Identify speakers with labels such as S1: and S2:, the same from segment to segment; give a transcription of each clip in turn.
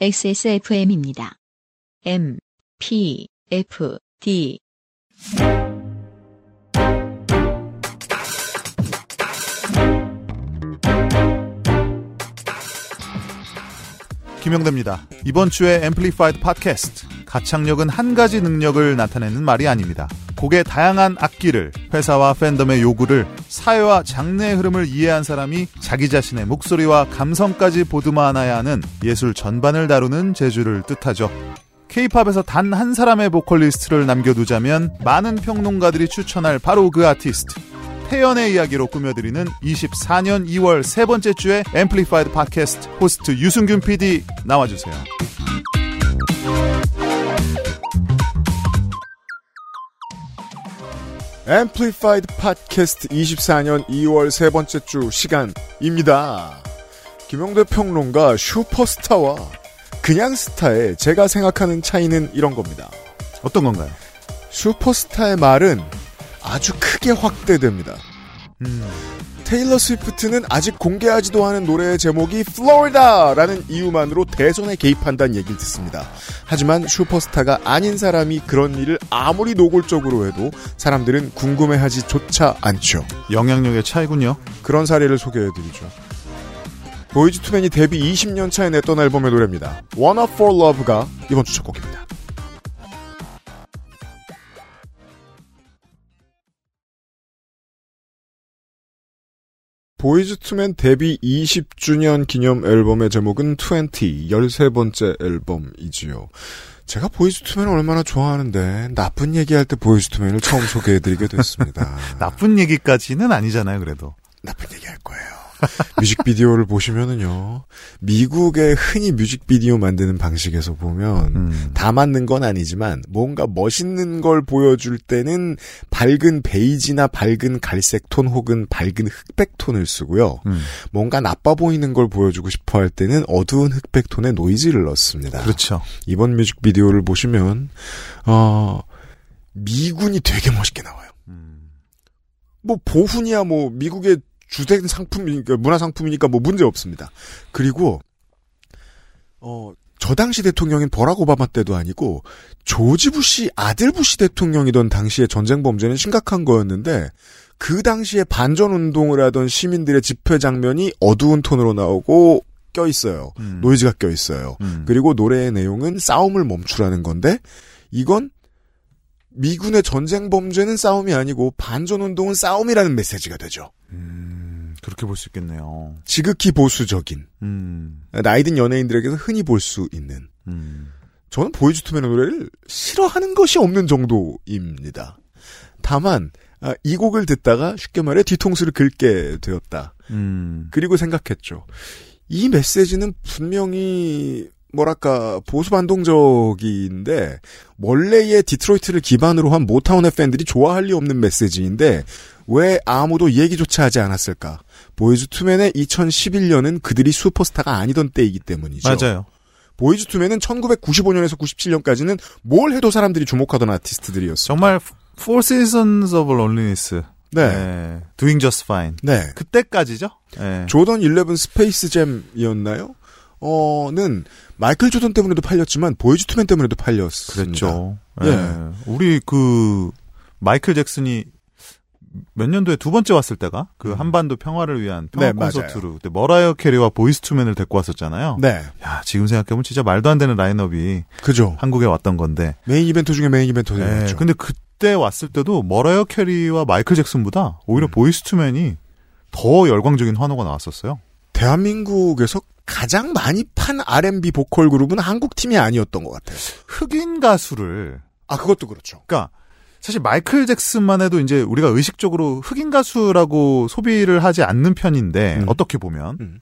S1: XSFM입니다. M, P, F, D.
S2: 김영대입니다. 이번 주에 Amplified 팟캐스트. 가창력은 한 가지 능력을 나타내는 말이 아닙니다. 곡의 다양한 악기를, 회사와 팬덤의 요구를, 사회와 장르의 흐름을 이해한 사람이 자기 자신의 목소리와 감성까지 보듬어안아야 하는 예술 전반을 다루는 재주를 뜻하죠. 케이팝에서 단 한 사람의 보컬리스트를 남겨두자면 많은 평론가들이 추천할 바로 그 아티스트. 태연의 이야기로 꾸며드리는 24년 2월 세 번째 주의 Amplified 팟캐스트 호스트 유승균 PD 나와주세요.
S3: 앰플리파이드 팟캐스트 24년 2월 세 번째 주 시간입니다. 김영대 평론가 슈퍼스타와 그냥 스타의 제가 생각하는 차이는 이런 겁니다.
S2: 어떤 건가요?
S3: 슈퍼스타의 말은 아주 크게 확대됩니다.
S2: 음,
S3: 테일러 스위프트는 아직 공개하지도 않은 노래의 제목이 플로리다라는 이유만으로 대선에 개입한다는 얘기를 듣습니다. 하지만 슈퍼스타가 아닌 사람이 그런 일을 아무리 노골적으로 해도 사람들은 궁금해하지 조차 않죠.
S2: 영향력의 차이군요.
S3: 그런 사례를 소개해드리죠. 보이즈투맨이 데뷔 20년 차에 냈던 앨범의 노래입니다. One Up for Love가 이번 주 첫 곡입니다. 보이즈 투맨 데뷔 20주년 기념 앨범의 제목은 20, 13번째 앨범이지요. 제가 보이즈 투맨을 얼마나 좋아하는데 나쁜 얘기할 때 보이즈 투맨을 처음 소개해드리게 됐습니다.
S2: 나쁜 얘기까지는 아니잖아요, 그래도.
S3: 나쁜 얘기 할 거예요. 뮤직비디오를 보시면은요, 미국의 흔히 뮤직비디오 만드는 방식에서 보면,
S2: 음,
S3: 다 맞는 건 아니지만, 뭔가 멋있는 걸 보여줄 때는 밝은 베이지나 밝은 갈색 톤 혹은 밝은 흑백 톤을 쓰고요.
S2: 음,
S3: 뭔가 나빠 보이는 걸 보여주고 싶어 할 때는 어두운 흑백 톤의 노이즈를 넣습니다.
S2: 그렇죠.
S3: 이번 뮤직비디오를 보시면, 어, 미군이 되게 멋있게 나와요.
S2: 음,
S3: 뭐 보훈이야 뭐 미국의 주된 상품이니까 문화 상품이니까 뭐 문제 없습니다. 그리고 어 저 당시 대통령인 버락 오바마 때도 아니고 조지 부시 아들 부시 대통령이던 당시의 전쟁 범죄는 심각한 거였는데 그 당시에 반전 운동을 하던 시민들의 집회 장면이 어두운 톤으로 나오고 껴 있어요.
S2: 음,
S3: 노이즈가 껴 있어요.
S2: 음,
S3: 그리고 노래의 내용은 싸움을 멈추라는 건데 이건 미군의 전쟁 범죄는 싸움이 아니고 반전 운동은 싸움이라는 메시지가 되죠.
S2: 음, 그렇게 볼 수 있겠네요.
S3: 지극히 보수적인
S2: 음,
S3: 나이든 연예인들에게서 흔히 볼 수 있는
S2: 음,
S3: 저는 보이즈투맨의 노래를 싫어하는 것이 없는 정도입니다. 다만 아, 이 곡을 듣다가 쉽게 말해 뒤통수를 긁게 되었다.
S2: 음,
S3: 그리고 생각했죠. 이 메시지는 분명히 뭐랄까 보수 반동적인데 원래의 디트로이트를 기반으로 한 모타운의 팬들이 좋아할 리 없는 메시지인데 왜 아무도 얘기조차 하지 않았을까? 보이즈 투맨의 2011년은 그들이 슈퍼스타가 아니던 때이기 때문이죠.
S2: 맞아요.
S3: 보이즈 투맨은 1995년에서 97년까지는 뭘 해도 사람들이 주목하던 아티스트들이었어.
S2: 정말 Four Seasons of Loneliness.
S3: 네.
S2: 네. Doing Just Fine.
S3: 네.
S2: 그때까지죠? 네.
S3: 조던 11 스페이스 잼이었나요? 어는 마이클 조던 때문에도 팔렸지만 보이즈 투맨 때문에도 팔렸습니다.
S2: 그랬죠.
S3: 예.
S2: 예. 우리 그 마이클 잭슨이 몇 년도에 두 번째 왔을 때가 그 한반도 평화를 위한 평화
S3: 음. 네,
S2: 콘서트로 그때 머라이어 캐리와 보이스투맨을 데리고 왔었잖아요.
S3: 네.
S2: 야 지금 생각해보면 진짜 말도 안 되는 라인업이
S3: 그죠.
S2: 한국에 왔던 건데.
S3: 메인 이벤트 중에 메인
S2: 예.
S3: 되었죠.
S2: 근데 그때 왔을 때도 머라이어 캐리와 마이클 잭슨보다 오히려
S3: 음.
S2: 보이스투맨이 더 열광적인 환호가 나왔었어요.
S3: 대한민국에서 가장 많이 판 R&B 보컬 그룹은 한국 팀이 아니었던 것 같아요.
S2: 흑인 가수를
S3: 아 그것도 그렇죠.
S2: 그러니까 사실 마이클 잭슨만 해도 이제 우리가 의식적으로 흑인 가수라고 소비를 하지 않는 편인데
S3: 음.
S2: 어떻게 보면
S3: 음.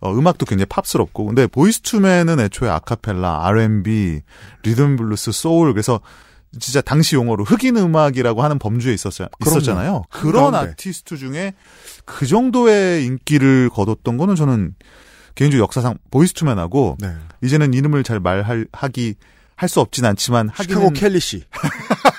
S2: 어, 음악도 굉장히 팝스럽고 근데 보이스투맨은 애초에 아카펠라, R&B, 리듬 블루스, 소울 그래서 진짜 당시 용어로 흑인 음악이라고 하는 범주에 있었,
S3: 그럼요.
S2: 있었잖아요. 그런
S3: 한가운데.
S2: 아티스트 중에 그 정도의 인기를 거뒀던 거는 저는 개인적으로 역사상 보이스투맨하고
S3: 네.
S2: 이제는 이름을 잘 말하기 할 수 없진 않지만
S3: 시카고
S2: 하기는
S3: 켈리 씨.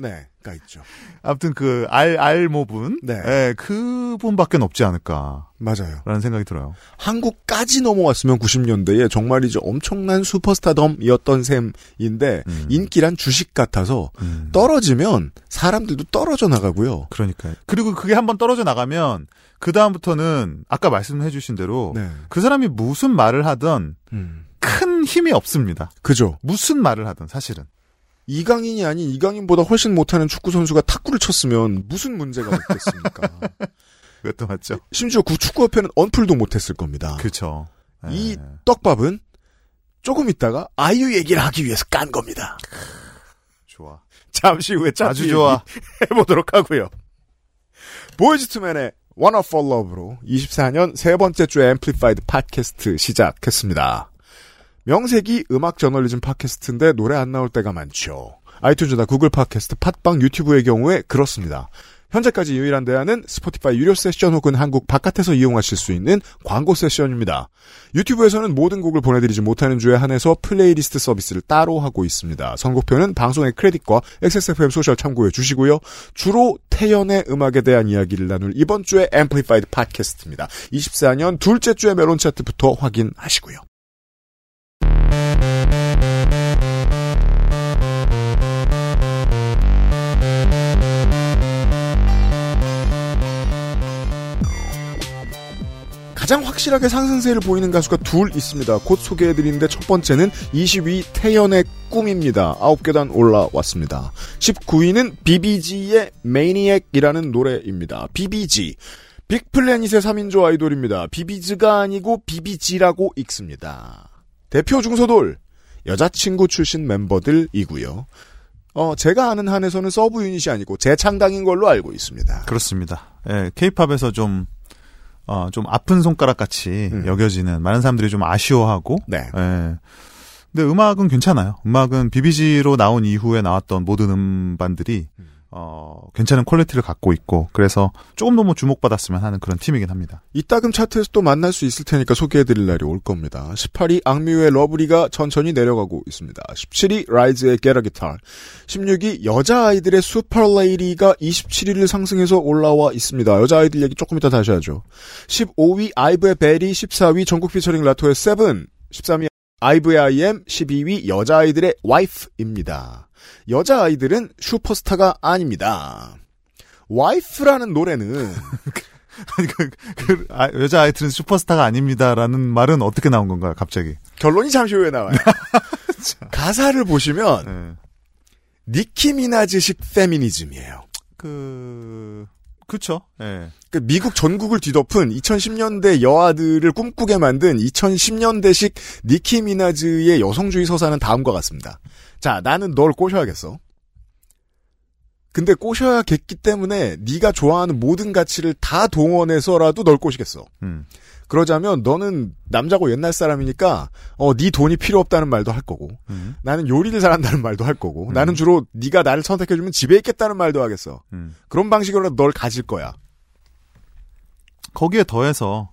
S3: 네 가 있죠.
S2: 아무튼 그 알 알모분,
S3: 네.
S2: 예, 그분밖에 없지 않을까라는
S3: 맞아요.
S2: 생각이 들어요.
S3: 한국까지 넘어왔으면 90년대에 정말이죠 엄청난 슈퍼스타덤이었던 셈인데
S2: 음.
S3: 인기란 주식 같아서
S2: 음.
S3: 떨어지면 사람들도 떨어져 나가고요.
S2: 그러니까요. 그리고 그게 한번 떨어져 나가면 그 다음부터는 아까 말씀해주신 대로
S3: 네.
S2: 그 사람이 무슨 말을 하든
S3: 음.
S2: 큰 힘이 없습니다.
S3: 그죠.
S2: 무슨 말을 하든 사실은.
S3: 이강인이 아닌 이강인보다 훨씬 못하는 축구 선수가 탁구를 쳤으면 무슨 문제가 있겠습니까?
S2: 그것도 맞죠.
S3: 심지어 그 축구협회는 언플도 못했을 겁니다.
S2: 그렇죠.
S3: 이 떡밥은 조금 있다가 아이유 얘기를 하기 위해서 깐 겁니다.
S2: 좋아.
S3: 잠시 후에 짜
S2: 아주 좋아.
S3: 해보도록 하고요. 보이즈 투맨의 One Up for Love로 24년 세 번째 주의 Amplified 팟캐스트 시작했습니다. 명색이 음악 저널리즘 팟캐스트인데 노래 안 나올 때가 많죠. 아이튠즈나 구글 팟캐스트, 팟빵, 유튜브의 경우에 그렇습니다. 현재까지 유일한 대안은 스포티파이 유료 세션 혹은 한국 바깥에서 이용하실 수 있는 광고 세션입니다. 유튜브에서는 모든 곡을 보내드리지 못하는 주에 한해서 플레이리스트 서비스를 따로 하고 있습니다. 선곡표는 방송의 크레딧과 XSFM social 참고해 주시고요. 주로 태연의 음악에 대한 이야기를 나눌 이번 주의 Amplified 팟캐스트입니다. 24년 둘째 주의 멜론 차트부터 확인하시고요. 가장 확실하게 상승세를 보이는 가수가 둘 있습니다. 곧 소개해드리는데 첫 번째는 20위 태연의 꿈입니다. 9계단 올라왔습니다. 19위는 BBG의 Maniac이라는 노래입니다. BBG. 빅플래닛의 3인조 아이돌입니다. 비비즈가 아니고 비비지라고 읽습니다. 대표 중소돌, 여자친구 출신 멤버들이고요. 어, 제가 아는 한에서는 서브 유닛이 아니고 재창당인 걸로 알고 있습니다.
S2: 그렇습니다. 예, 케이팝에서 좀, 어, 좀 아픈 손가락 같이
S3: 음.
S2: 여겨지는 많은 사람들이 좀 아쉬워하고,
S3: 네.
S2: 예. 근데 음악은 괜찮아요. 음악은 VIVIZ로 나온 이후에 나왔던 모든 음반들이, 어, 괜찮은 quality를 갖고 있고, 그래서 조금 더 뭐 주목받았으면 하는 그런 팀이긴 합니다.
S3: 이따금 차트에서 또 만날 수 있을 테니까 소개해드릴 날이 올 겁니다. 18위 악뮤의 Love Lee가 천천히 내려가고 있습니다. 17위 라이즈의 Guitar. 16위 여자아이들의 Super Lady가 27위를 상승해서 올라와 있습니다. 여자아이들 얘기 조금 이따 다시 하죠. 15위 아이브의 Baddie, 14위 정국 featuring Latto의 Seven, 13위 아이브의 I AM, 12위 여자아이들의 Wife입니다. 여자아이들은 슈퍼스타가 아닙니다. Wife라는 노래는
S2: 그, 그, 아, 여자 아이들은 슈퍼스타가 아닙니다라는 말은 어떻게 나온 건가요, 갑자기?
S3: 결론이 잠시 후에 나와요. 가사를 보시면
S2: 예.
S3: 니키 미나즈식 페미니즘이에요.
S2: 그, 그쵸, 예.
S3: 그 미국 전국을 뒤덮은 2010년대 여아들을 꿈꾸게 만든 2010년대식 니키 미나즈의 여성주의 서사는 다음과 같습니다. 자, 나는 널 꼬셔야겠어. 근데 꼬셔야겠기 때문에 네가 좋아하는 모든 가치를 다 동원해서라도 널 꼬시겠어.
S2: 음.
S3: 그러자면 너는 남자고 옛날 사람이니까 어네 돈이 필요 없다는 말도 할 거고
S2: 음.
S3: 나는 요리를 잘한다는 말도 할 거고
S2: 음.
S3: 나는 주로 네가 나를 선택해주면 집에 있겠다는 말도 하겠어.
S2: 음.
S3: 그런 방식으로 널 가질 거야.
S2: 거기에 더해서,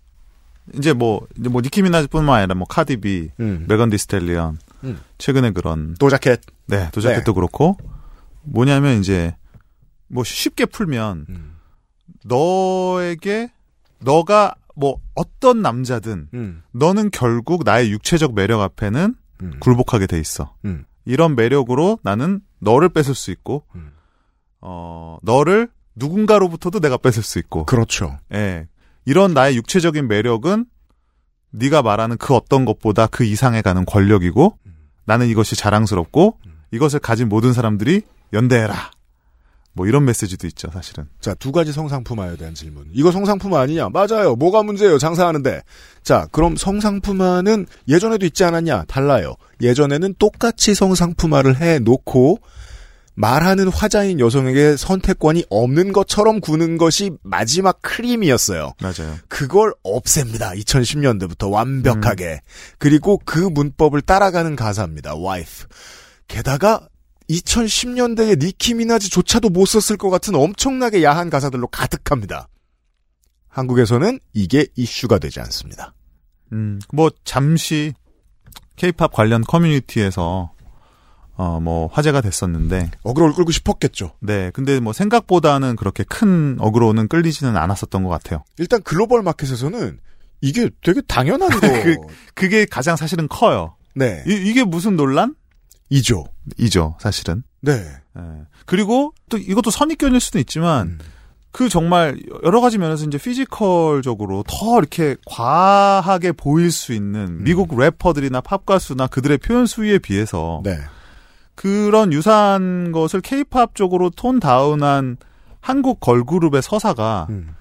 S2: 이제 뭐, 이제 뭐, 니키미나즈뿐만 아니라 뭐, 카디비,
S3: 음.
S2: 메건 디 스텔리언,
S3: 음.
S2: 최근에 그런,
S3: 도자켓.
S2: 네, 도자켓도 그렇고, 뭐냐면 이제, 뭐, 쉽게 풀면,
S3: 음.
S2: 너에게, 너가 뭐, 어떤 남자든,
S3: 음.
S2: 너는 결국 나의 육체적 매력 앞에는
S3: 음.
S2: 굴복하게 돼 있어.
S3: 음.
S2: 이런 매력으로 나는 너를 뺏을 수 있고,
S3: 음.
S2: 어, 너를 누군가로부터도 내가 뺏을 수 있고,
S3: 그렇죠.
S2: 예. 이런 나의 육체적인 매력은 네가 말하는 그 어떤 것보다 그 이상에 가는 권력이고, 나는 이것이 자랑스럽고, 이것을 가진 모든 사람들이 연대해라. 뭐 이런 메시지도 있죠, 사실은.
S3: 자, 두 가지 성상품화에 대한 질문. 이거 성상품화 아니냐? 맞아요. 뭐가 문제예요? 장사하는데. 자, 그럼 성상품화는 예전에도 있지 않았냐? 달라요. 예전에는 똑같이 성상품화를 해 놓고 말하는 화자인 여성에게 선택권이 없는 것처럼 구는 것이 마지막 크림이었어요.
S2: 맞아요.
S3: 그걸 없앱니다. 2010년대부터 완벽하게. 그리고 그 문법을 따라가는 가사입니다. 와이프. 게다가 2010년대의 니키 미나즈조차도 못 썼을 것 같은 엄청나게 야한 가사들로 가득합니다. 한국에서는 이게 이슈가 되지 않습니다.
S2: 음, 뭐 잠시 케이팝 관련 커뮤니티에서 어, 뭐, 화제가 됐었는데,
S3: 어그로를 끌고 싶었겠죠.
S2: 네. 근데 뭐, 생각보다는 그렇게 큰 어그로는 끌리지는 않았었던 것 같아요.
S3: 일단 글로벌 마켓에서는 이게 되게 당연한 거.
S2: 그- 그게 가장 사실은 커요.
S3: 네.
S2: 이, 게 무슨 논란?
S3: 이죠.
S2: 이죠, 사실은.
S3: 네.
S2: 예. 그리고 또 이것도 선입견일 수도 있지만,
S3: 음.
S2: 그 정말 여러 가지 면에서 이제 피지컬적으로 더 이렇게 과하게 보일 수 있는 미국 래퍼들이나 팝 가수나 그들의 표현 수위에 비해서
S3: 네.
S2: 그런 유사한 것을 케이팝 쪽으로 tone down한 한국 걸그룹의 서사가
S3: 음.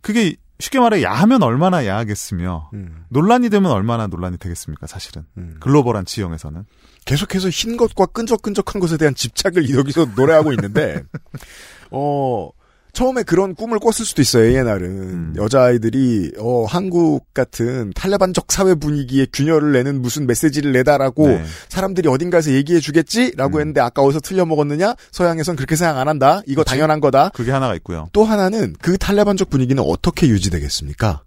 S2: 그게 쉽게 말해 야하면 얼마나 야하겠으며
S3: 음.
S2: 논란이 되면 얼마나 논란이 되겠습니까 사실은
S3: 음.
S2: 글로벌한 지형에서는
S3: 계속해서 흰 것과 끈적끈적한 것에 대한 집착을 여기서 노래하고 있는데, 어, 처음에 그런 꿈을 꿨을 수도 있어요, A&R은.
S2: 음.
S3: 여자아이들이, 어, 한국 같은 탈레반적 사회 분위기에 균열을 내는 무슨 메시지를 내다라고
S2: 네.
S3: 사람들이 어딘가에서 얘기해 주겠지라고
S2: 음.
S3: 했는데 아까워서 틀려 먹었느냐? 서양에선 그렇게 생각 안 한다? 이거
S2: 그치.
S3: 당연한 거다?
S2: 그게 하나가 있고요
S3: 또 하나는 그 탈레반적 분위기는 어떻게 유지되겠습니까?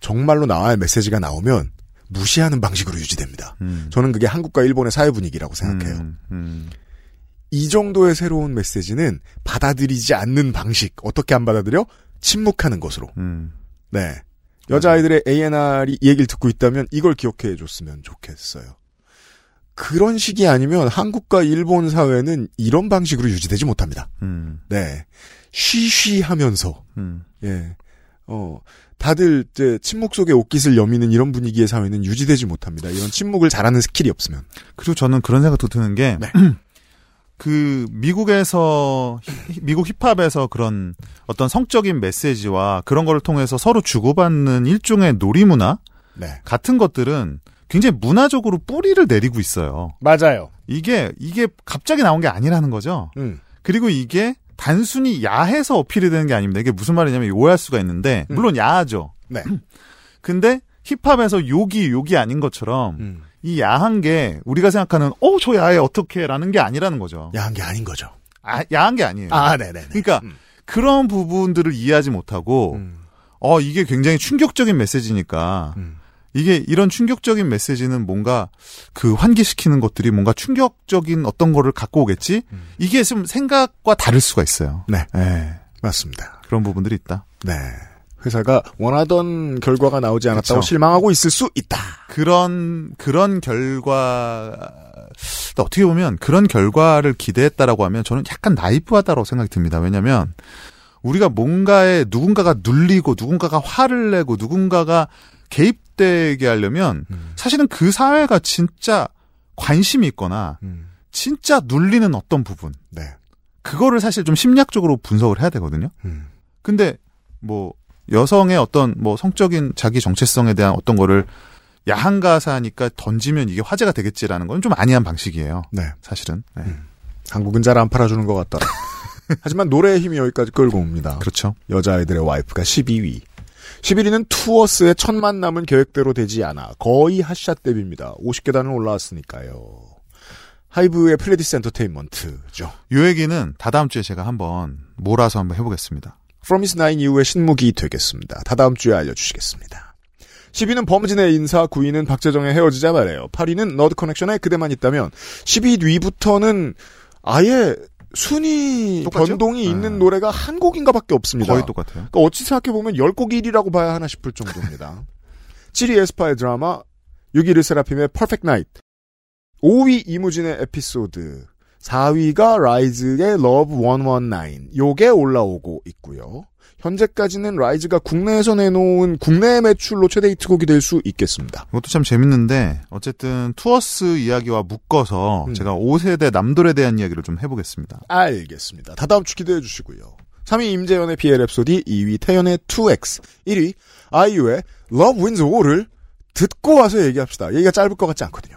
S3: 정말로 나와야 할 메시지가 나오면 무시하는 방식으로 유지됩니다.
S2: 음.
S3: 저는 그게 한국과 일본의 사회 분위기라고 생각해요.
S2: 음, 음.
S3: 이 정도의 새로운 메시지는 받아들이지 않는 방식. 어떻게 안 받아들여? 침묵하는 것으로.
S2: 음.
S3: 네. 여자아이들의 A&R이 이 얘기를 듣고 있다면 이걸 기억해 줬으면 좋겠어요. 그런 식이 아니면 한국과 일본 사회는 이런 방식으로 유지되지 못합니다.
S2: 음.
S3: 네. 쉬쉬 하면서
S2: 음.
S3: 예. 어, 다들 이제 침묵 속에 옷깃을 여미는 이런 분위기의 사회는 유지되지 못합니다. 이런 침묵을 잘하는 skill이 없으면.
S2: 그리고 저는 그런 생각도 드는 게,
S3: 네.
S2: 그, 미국에서, 히- 미국 힙합에서 그런 어떤 성적인 메시지와 그런 거를 통해서 서로 주고받는 일종의 놀이문화
S3: 네.
S2: 같은 것들은 굉장히 문화적으로 뿌리를 내리고 있어요.
S3: 맞아요.
S2: 이게, 이게 갑자기 나온 게 아니라는 거죠.
S3: 음.
S2: 그리고 이게 단순히 야해서 어필이 되는 게 아닙니다. 이게 무슨 말이냐면 오해할 수가 있는데,
S3: 음.
S2: 물론 야하죠.
S3: 네.
S2: 근데 힙합에서 욕이 욕이 아닌 것처럼
S3: 음.
S2: 이 야한 게 우리가 생각하는 어 저 야해 어떻게라는 게 아니라는 거죠.
S3: 야한 게 아닌 거죠.
S2: 아, 야한 게 아니에요.
S3: 아, 네네.
S2: 그러니까
S3: 음.
S2: 그런 부분들을 이해하지 못하고
S3: 음.
S2: 어 이게 굉장히 충격적인 메시지니까
S3: 음.
S2: 이게 이런 충격적인 메시지는 뭔가 그 환기시키는 것들이 뭔가 충격적인 어떤 거를 갖고 오겠지.
S3: 음.
S2: 이게 좀 생각과 다를 수가 있어요.
S3: 네.
S2: 예,
S3: 맞습니다.
S2: 그런 부분들이 있다.
S3: 네. 회사가 원하던 결과가 나오지 않았다고
S2: 그쵸.
S3: 실망하고 있을 수 있다.
S2: 그런 그런 결과 또 어떻게 보면 그런 결과를 기대했다라고 하면 저는 약간 나이프하다고 생각이 듭니다. 왜냐하면 우리가 뭔가에 누군가가 눌리고 누군가가 화를 내고 누군가가 개입되게 하려면
S3: 음.
S2: 사실은 그 사회가 진짜 관심이 있거나
S3: 음.
S2: 진짜 눌리는 어떤 부분
S3: 네.
S2: 그거를 사실 좀 심리학적으로 분석을 해야 되거든요.
S3: 음.
S2: 근데 뭐 여성의 어떤 뭐 성적인 자기 정체성에 대한 어떤 거를 야한 가사니까 던지면 이게 화제가 되겠지라는 건 좀 아니한 방식이에요.
S3: 네.
S2: 사실은. 네.
S3: 한국은 잘 안 팔아주는 것 같더라. 하지만 노래의 힘이 여기까지 끌고 옵니다.
S2: 그렇죠.
S3: 여자아이들의 와이프가 12위. 11위는 투어스의 첫 만남은 계획대로 되지 않아 거의 핫샷 데뷔입니다. 50계단을 올라왔으니까요. 하이브의 플레디스 엔터테인먼트죠.
S2: 요 얘기는 다다음 주에 제가 한번 몰아서 한번 해보겠습니다.
S3: 프로미스 나인 이후의 신무기 되겠습니다. 다다음 주에 알려주시겠습니다. 10위는 범진의 인사, 9위는 박재정의 헤어지자 말해요. 8위는 너드 커넥션에 그대만 있다면 12위부터는 아예 순위
S2: 똑같죠?
S3: 변동이
S2: 네.
S3: 있는 노래가 한 곡인가밖에 없습니다.
S2: 거의 똑같아요.
S3: 그러니까 어찌 생각해보면 10곡 1위라고 봐야 하나 싶을 정도입니다. 7위 에스파의 Drama, 6위 르세라핌의 Perfect Night, 5위 이무진의 에피소드, 4위가 라이즈의 Love 119, 요게 올라오고 있고요. 현재까지는 라이즈가 국내에서 내놓은 국내 매출로 최대 히트곡이 될 수 있겠습니다.
S2: 이것도 참 재밌는데 어쨌든 투어스 이야기와 묶어서
S3: 음.
S2: 제가 5세대 남돌에 대한 이야기를 좀 해보겠습니다.
S3: 알겠습니다. 다다음 주 기대해 주시고요. 3위 임재현의 비의 랩소디, 2위 태연의 2X, 1위 아이유의 Love Wins All을 듣고 와서 얘기합시다. 얘기가 짧을 것 같지 않거든요.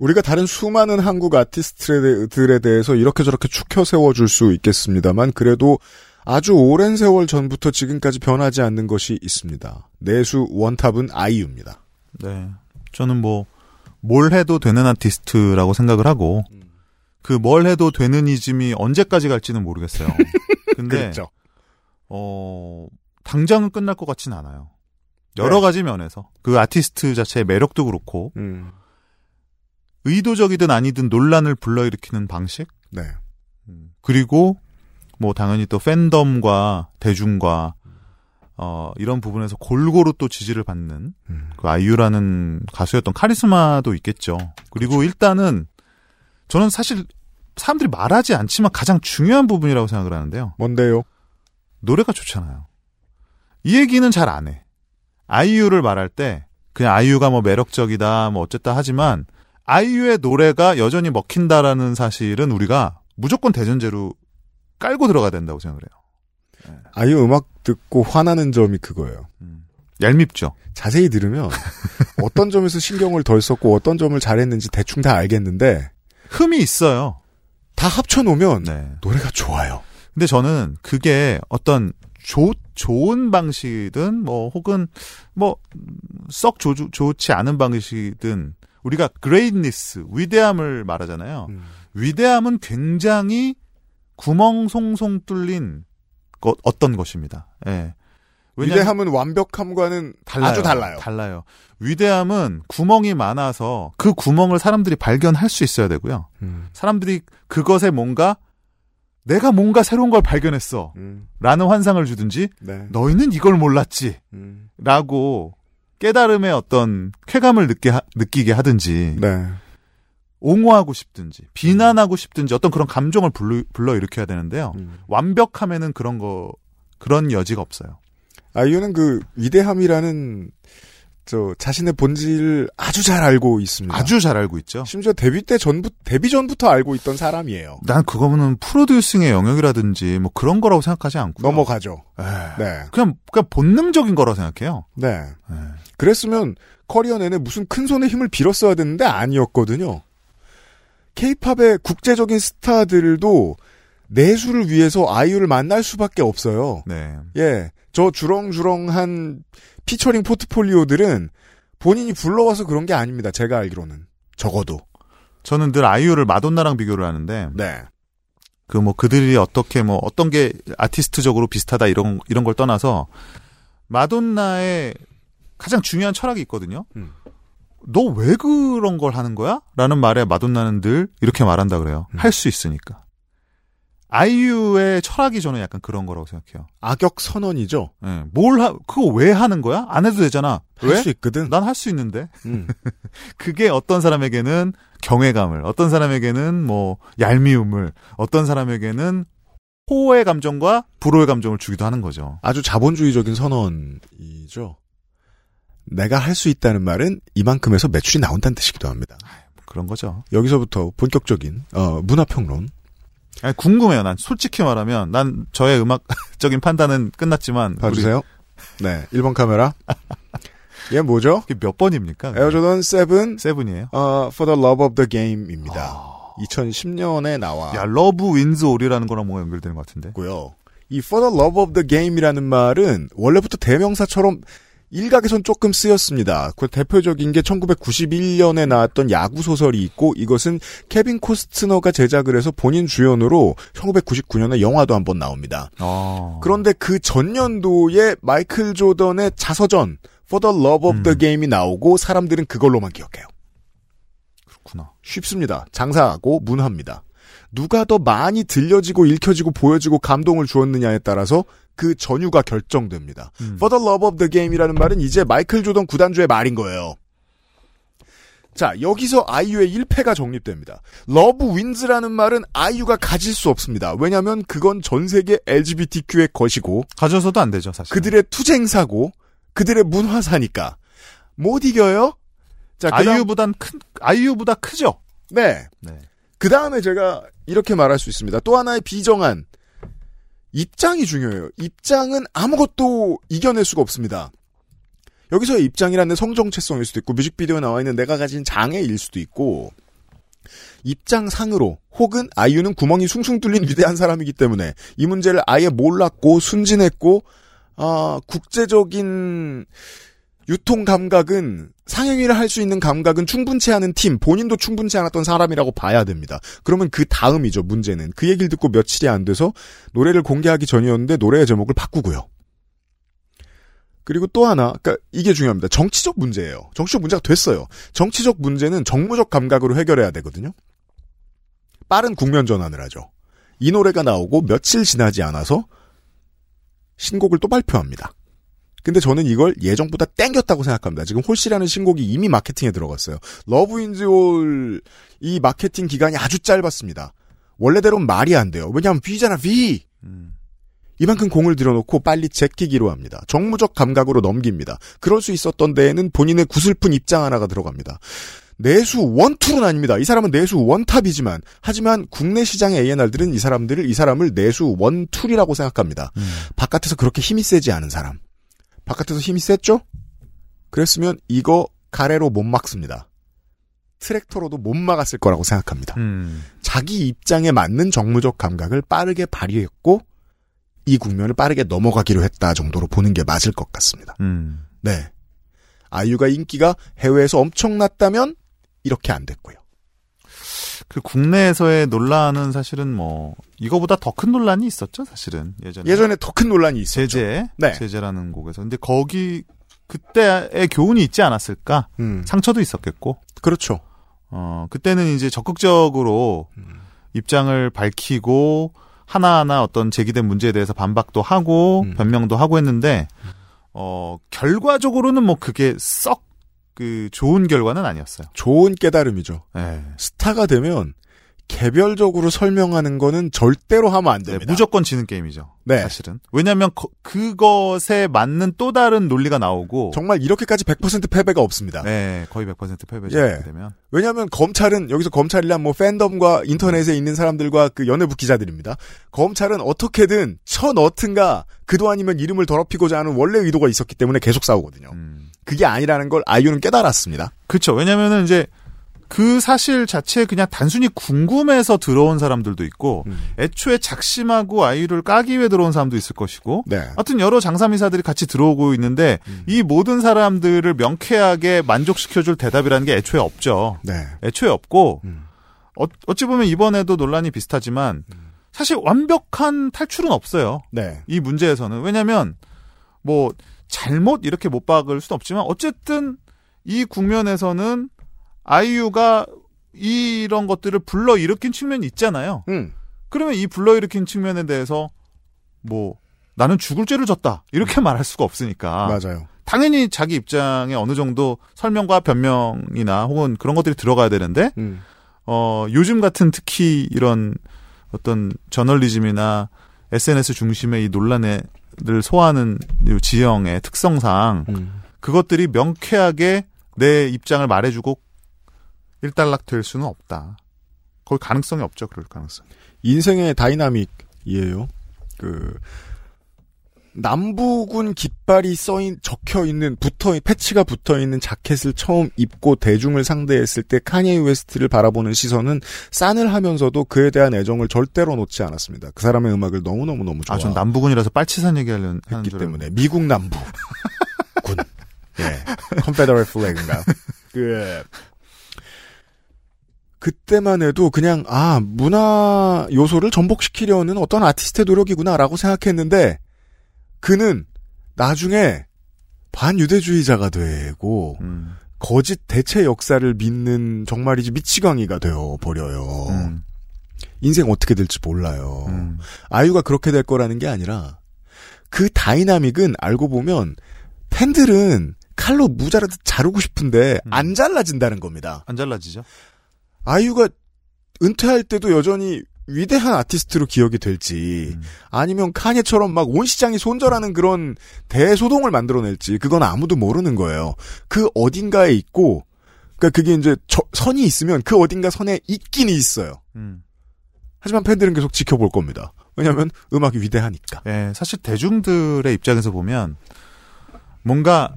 S3: 우리가 다른 수많은 한국 아티스트들에 대해서 이렇게 저렇게 축혀 세워줄 수 있겠습니다만 그래도 아주 오랜 세월 전부터 지금까지 변하지 않는 것이 있습니다. 내수 원탑은 아이유입니다.
S2: 네. 저는 뭐, 뭘 해도 되는 아티스트라고 생각을 하고, 그 뭘 해도 되는 이즘이 언제까지 갈지는 모르겠어요. 근데,
S3: 그렇죠.
S2: 어, 당장은 끝날 것 같진 않아요. 여러
S3: 네.
S2: 가지 면에서 그 아티스트 자체의 매력도 그렇고
S3: 음.
S2: 의도적이든 아니든 논란을 불러일으키는 방식
S3: 네.
S2: 음, 그리고 뭐 당연히 또 팬덤과 대중과 어 이런 부분에서 골고루 또 지지를 받는
S3: 음.
S2: 그 아이유라는 가수였던 카리스마도 있겠죠. 그리고 일단은 저는 사실 사람들이 말하지 않지만 가장 중요한 부분이라고 생각을 하는데요.
S3: 뭔데요?
S2: 노래가 좋잖아요. 이 얘기는 잘 안 해. 아이유를 말할 때 그냥 아이유가 뭐 매력적이다 뭐 어쨌다 하지만 아이유의 노래가 여전히 먹힌다라는 사실은 우리가 무조건 대전제로 깔고 들어가야 된다고 생각을 해요.
S3: 아이유 음악 듣고 화나는 점이 그거예요.
S2: 음. 얄밉죠.
S3: 자세히 들으면 어떤 점에서 신경을 덜 썼고 어떤 점을 잘했는지 대충 다 알겠는데
S2: 흠이 있어요.
S3: 다 합쳐놓으면
S2: 네.
S3: 노래가 좋아요.
S2: 근데 저는 그게 어떤 좋 좋은 방식이든 뭐 혹은 뭐 썩 좋지 않은 방식이든 우리가 greatness 위대함을 말하잖아요.
S3: 음.
S2: 위대함은 굉장히 구멍 송송 뚫린 것 어떤 것입니다. 예.
S3: 위대함은 완벽함과는 아주 달라요.
S2: 달라요. 위대함은 구멍이 많아서 그 구멍을 사람들이 발견할 수 있어야 되고요.
S3: 음.
S2: 사람들이 그것에 뭔가 내가 뭔가 새로운 걸 발견했어.
S3: 음.
S2: 라는 환상을 주든지
S3: 네.
S2: 너희는 이걸 몰랐지.
S3: 음.
S2: 라고 깨달음의 어떤 쾌감을 느끼, 느끼게 하든지
S3: 네.
S2: 옹호하고 싶든지 비난하고 싶든지 어떤 그런 감정을 불러, 불러 일으켜야 되는데요.
S3: 음.
S2: 완벽함에는 그런 거 그런 여지가 없어요.
S3: 아이유는 그 위대함이라는 저 자신의 본질을 아주 잘 알고 있습니다.
S2: 아주 잘 알고 있죠.
S3: 심지어 데뷔 때 전부 데뷔 전부터 알고 있던 사람이에요.
S2: 난 그거는 프로듀싱의 영역이라든지 뭐 그런 거라고 생각하지 않고
S3: 넘어가죠.
S2: 에
S3: 네.
S2: 그냥 그냥 본능적인 거라고 생각해요.
S3: 네.
S2: 에.
S3: 그랬으면 커리어 내내 무슨 큰 손에 힘을 빌었어야 되는데 아니었거든요. 케이팝의 국제적인 스타들도 내수를 위해서 아이유를 만날 수밖에 없어요.
S2: 네.
S3: 예. 저 주렁주렁한 피처링 포트폴리오들은 본인이 불러와서 그런 게 아닙니다. 제가 알기로는. 적어도.
S2: 저는 늘 아이유를 마돈나랑 비교를 하는데
S3: 네.
S2: 그 뭐 그들이 어떻게 뭐 어떤 게 아티스트적으로 비슷하다 이런 이런 걸 떠나서 마돈나의 가장 중요한 철학이 있거든요.
S3: 음.
S2: 너왜 그런 걸 하는 거야? 라는 말에 마돈나는 늘 이렇게 말한다 그래요.
S3: 음.
S2: 할수 있으니까. 아이유의 철학이 저는 약간 그런 거라고 생각해요.
S3: 악역 선언이죠.
S2: 예, 뭘 하, 그거 왜 하는 거야? 안 해도 되잖아.
S3: 할
S2: 왜?
S3: 수 있거든.
S2: 난 할 수 있는데.
S3: 음.
S2: 그게 어떤 사람에게는 경외감을, 어떤 사람에게는 뭐 얄미움을, 어떤 사람에게는 호의 감정과 불호의 감정을 주기도 하는 거죠.
S3: 아주 자본주의적인 선언이죠. 내가 할 수 있다는 말은 이만큼에서 매출이 나온다는 뜻이기도 합니다.
S2: 그런 거죠.
S3: 여기서부터 본격적인 어, 문화평론.
S2: 아니, 궁금해요. 난 솔직히 말하면 난 저의 음악적인 판단은 끝났지만
S3: 봐주세요. 네, 1번 카메라. 얘 뭐죠?
S2: 우리 그게 몇 번입니까?
S3: 에어조던 7
S2: seven이에요.
S3: 어, For the Love of the Game입니다.
S2: 아.
S3: 2010년에 나와.
S2: 야, Love Wins All이라는 거랑 뭐가 연결되는 것 같은데.
S3: 고요. 이 For the Love of the Game이라는 말은 원래부터 대명사처럼 일각에선 조금 쓰였습니다. 그 대표적인 게 1991년에 나왔던 야구 소설이 있고 이것은 케빈 코스트너가 제작을 해서 본인 주연으로 1999년에 영화도 한번 나옵니다.
S2: 아.
S3: 그런데 그 전년도에 마이클 조던의 자서전 For the Love of the
S2: 음.
S3: Game이 나오고 사람들은 그걸로만 기억해요.
S2: 그렇구나.
S3: 쉽습니다. 장사하고 문화입니다. 누가 더 많이 들려지고 읽혀지고 보여지고 감동을 주었느냐에 따라서 그 전유가 결정됩니다.
S2: 음.
S3: For the love of the game이라는 말은 이제 마이클 조던 구단주의 말인 거예요. 자, 여기서 아이유의 1패가 정립됩니다. Love Wins라는 말은 아이유가 가질 수 없습니다. 왜냐하면 그건 전 세계 LGBTQ의 것이고
S2: 가져서도 안 되죠, 사실.
S3: 그들의 투쟁사고 그들의 문화사니까 못 이겨요. 자, 그다음-
S2: 아이유보단 큰 아이유보다 크죠.
S3: 네.
S2: 네.
S3: 그 다음에 제가 이렇게 말할 수 있습니다. 또 하나의 비정한 입장이 중요해요. 입장은 아무것도 이겨낼 수가 없습니다. 여기서의 입장이라는 성정체성일 수도 있고 뮤직비디오에 나와 있는 내가 가진 장애일 수도 있고 입장상으로 혹은 아이유는 구멍이 숭숭 뚫린 위대한 사람이기 때문에 이 문제를 아예 몰랐고 순진했고 아, 국제적인 유통 감각은 상행위를 할 수 있는 감각은 충분치 않은 팀, 본인도 충분치 않았던 사람이라고 봐야 됩니다. 그러면 그 다음이죠, 문제는. 그 얘기를 듣고 며칠이 안 돼서 노래를 공개하기 전이었는데 노래의 제목을 바꾸고요. 그리고 또 하나, 그러니까 이게 중요합니다. 정치적 문제예요. 정치적 문제가 됐어요. 정치적 문제는 정무적 감각으로 해결해야 되거든요. 빠른 국면 전환을 하죠. 이 노래가 나오고 며칠 지나지 않아서 신곡을 또 발표합니다. 근데 저는 이걸 예정보다 땡겼다고 생각합니다. 지금 홀씨라는 신곡이 이미 마케팅에 들어갔어요. Love Wins All, 이 마케팅 기간이 아주 짧았습니다. 원래대로는 말이 안 돼요. 왜냐하면 V잖아, V!
S2: 음.
S3: 이만큼 공을 들여놓고 빨리 제끼기로 합니다. 정무적 감각으로 넘깁니다. 그럴 수 있었던 데에는 본인의 구슬픈 입장 하나가 들어갑니다. 내수 원툴은 아닙니다. 이 사람은 내수 원탑이지만 하지만 국내 시장의 A&R들은 이 사람들을 이 사람을 내수 원툴이라고 생각합니다.
S2: 음.
S3: 바깥에서 그렇게 힘이 세지 않은 사람. 바깥에서 힘이 셌죠? 그랬으면 이거 가래로 못 막습니다. 트랙터로도 못 막았을 거라고 생각합니다.
S2: 음.
S3: 자기 입장에 맞는 정무적 감각을 빠르게 발휘했고 이 국면을 빠르게 넘어가기로 했다 정도로 보는 게 맞을 것 같습니다.
S2: 음.
S3: 네. 아이유가 인기가 해외에서 엄청났다면 이렇게 안 됐고요.
S2: 그 국내에서의 논란은 사실은 뭐 이거보다 더 큰 논란이 있었죠, 사실은 예전에.
S3: 예전에 더 큰 논란이 있었죠.
S2: 제재,
S3: 네.
S2: 제재라는 곡에서. 근데 거기 그때의 교훈이 있지 않았을까?
S3: 음,
S2: 상처도 있었겠고.
S3: 그렇죠.
S2: 어, 그때는 이제 적극적으로
S3: 음.
S2: 입장을 밝히고 하나하나 어떤 제기된 문제에 대해서 반박도 하고
S3: 음.
S2: 변명도 하고 했는데 어, 결과적으로는 뭐 그게 썩 그 좋은 결과는 아니었어요.
S3: 좋은 깨달음이죠.
S2: 예.
S3: 스타가 되면 개별적으로 설명하는 거는 절대로 하면 안
S2: 네,
S3: 됩니다.
S2: 무조건 지는 게임이죠.
S3: 네.
S2: 사실은. 왜냐하면 거- 그것에 맞는 또 다른 논리가 나오고
S3: 정말 이렇게까지 100% 패배가 없습니다.
S2: 네, 거의 100% 패배죠.
S3: 예.
S2: 되면.
S3: 왜냐하면 검찰은 여기서 검찰이란 뭐 팬덤과 인터넷에 있는 사람들과 그 연예부 기자들입니다. 검찰은 어떻게든 쳐 넣든가 그도 아니면 이름을 더럽히고자 하는 원래 의도가 있었기 때문에 계속 싸우거든요.
S2: 음.
S3: 그게 아니라는 걸 아이유는 깨달았습니다.
S2: 그렇죠. 왜냐면은 이제 그 사실 자체에 그냥 단순히 궁금해서 들어온 사람들도 있고
S3: 음.
S2: 애초에 작심하고 아이유를 까기 위해 들어온 사람도 있을 것이고
S3: 네.
S2: 하여튼 여러 장사미사들이 같이 들어오고 있는데
S3: 음.
S2: 이 모든 사람들을 명쾌하게 만족시켜줄 대답이라는 게 애초에 없죠.
S3: 네.
S2: 애초에 없고
S3: 음.
S2: 어, 어찌 보면 이번에도 논란이 비슷하지만 사실 완벽한 탈출은 없어요.
S3: 네.
S2: 이 문제에서는 왜냐하면 뭐 잘못 이렇게 못 박을 수는 없지만 어쨌든 이 국면에서는 아이유가 이런 것들을 불러 일으킨 측면이 있잖아요.
S3: 음.
S2: 그러면 이 불러 일으킨 측면에 대해서 뭐 나는 죽을 죄를 졌다 이렇게 말할 수가 없으니까
S3: 맞아요.
S2: 당연히 자기 입장에 어느 정도 설명과 변명이나 혹은 그런 것들이 들어가야 되는데
S3: 음.
S2: 어 요즘 같은 특히 이런 어떤 저널리즘이나 SNS 중심의 이 논란 을 소화하는 이 지형의 특성상
S3: 음.
S2: 그것들이 명쾌하게 내 입장을 말해주고 일단락 될 수는 없다. 거의 가능성이 없죠. 그럴 가능성.
S3: 인생의 dynamic이에요. 그 남부군 깃발이 써인 적혀 있는 붙어 패치가 붙어 있는 자켓을 처음 입고 대중을 상대했을 때 카니에 웨스트를 바라보는 시선은 싼을 하면서도 그에 대한 애정을 절대로 놓지 않았습니다. 그 사람의 음악을 너무 너무 너무 좋아.
S2: 아, 전 남부군이라서 빨치산 얘기하려는
S3: 했기
S2: 줄
S3: 때문에 미국 남부 군 예 컨페더럴 플래그인가요? 그 그때만 해도 그냥 아 문화 요소를 전복시키려는 어떤 아티스트의 노력이구나라고 생각했는데 그는 나중에 반유대주의자가 되고
S2: 음,
S3: 거짓 대체 역사를 믿는 정말이지 미치광이가 되어 버려요.
S2: 음,
S3: 인생 어떻게 될지 몰라요.
S2: 음.
S3: 아이유가 그렇게 될 거라는 게 아니라 그 다이나믹은 알고 보면 팬들은 칼로 무자라도 자르고 싶은데
S2: 음.
S3: 안 잘라진다는 겁니다.
S2: 안 잘라지죠?
S3: 아이유가 은퇴할 때도 여전히 위대한 아티스트로 기억이 될지
S2: 음.
S3: 아니면 카니처럼 막 온 시장이 손절하는 그런 대소동을 만들어낼지 그건 아무도 모르는 거예요. 그 어딘가에 있고 그러니까 그게 이제 저- 선이 있으면 그 어딘가 선에 있긴 있어요.
S2: 음.
S3: 하지만 팬들은 계속 지켜볼 겁니다. 왜냐하면 음악이 위대하니까.
S2: 예, 사실 대중들의 입장에서 보면 뭔가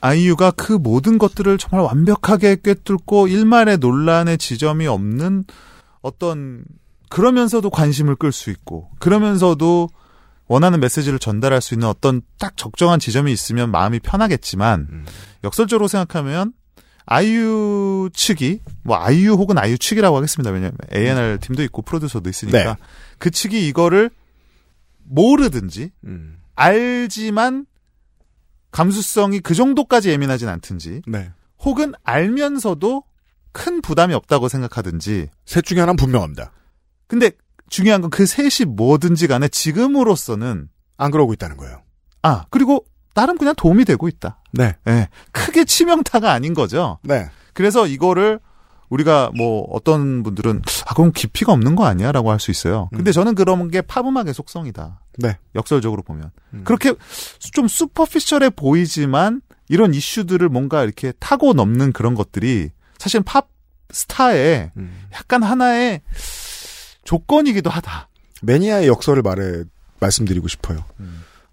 S2: 아이유가 그 모든 것들을 정말 완벽하게 꿰뚫고 일말의 논란의 지점이 없는 어떤 그러면서도 관심을 끌 수 있고 그러면서도 원하는 메시지를 전달할 수 있는 어떤 딱 적정한 지점이 있으면 마음이 편하겠지만
S3: 음.
S2: 역설적으로 생각하면 아이유 측이 뭐 아이유 혹은 아이유 측이라고 하겠습니다. 왜냐하면 A&R 팀도 있고 프로듀서도 있으니까
S3: 네.
S2: 그 측이 이거를 모르든지
S3: 음.
S2: 알지만 감수성이 그 정도까지 예민하진 않든지
S3: 네.
S2: 혹은 알면서도 큰 부담이 없다고 생각하든지
S3: 셋 중에 하나는 분명합니다.
S2: 근데 중요한 건 그 셋이 뭐든지 간에 지금으로서는
S3: 안 그러고 있다는 거예요.
S2: 아 그리고 나름 그냥 도움이 되고 있다.
S3: 네.
S2: 예, 크게 치명타가 아닌 거죠.
S3: 네.
S2: 그래서 이거를 우리가 뭐 어떤 분들은 아 그럼 깊이가 없는 거 아니야라고 할 수 있어요. 근데
S3: 음.
S2: 저는 그런 게 팝음악의 속성이다.
S3: 네.
S2: 역설적으로 보면
S3: 음.
S2: 그렇게 좀 슈퍼피셜해 보이지만 이런 이슈들을 뭔가 이렇게 타고 넘는 그런 것들이 사실 팝 스타의
S3: 음.
S2: 약간 하나의 조건이기도 하다.
S3: 매니아의 역설을 말해 말씀드리고 싶어요.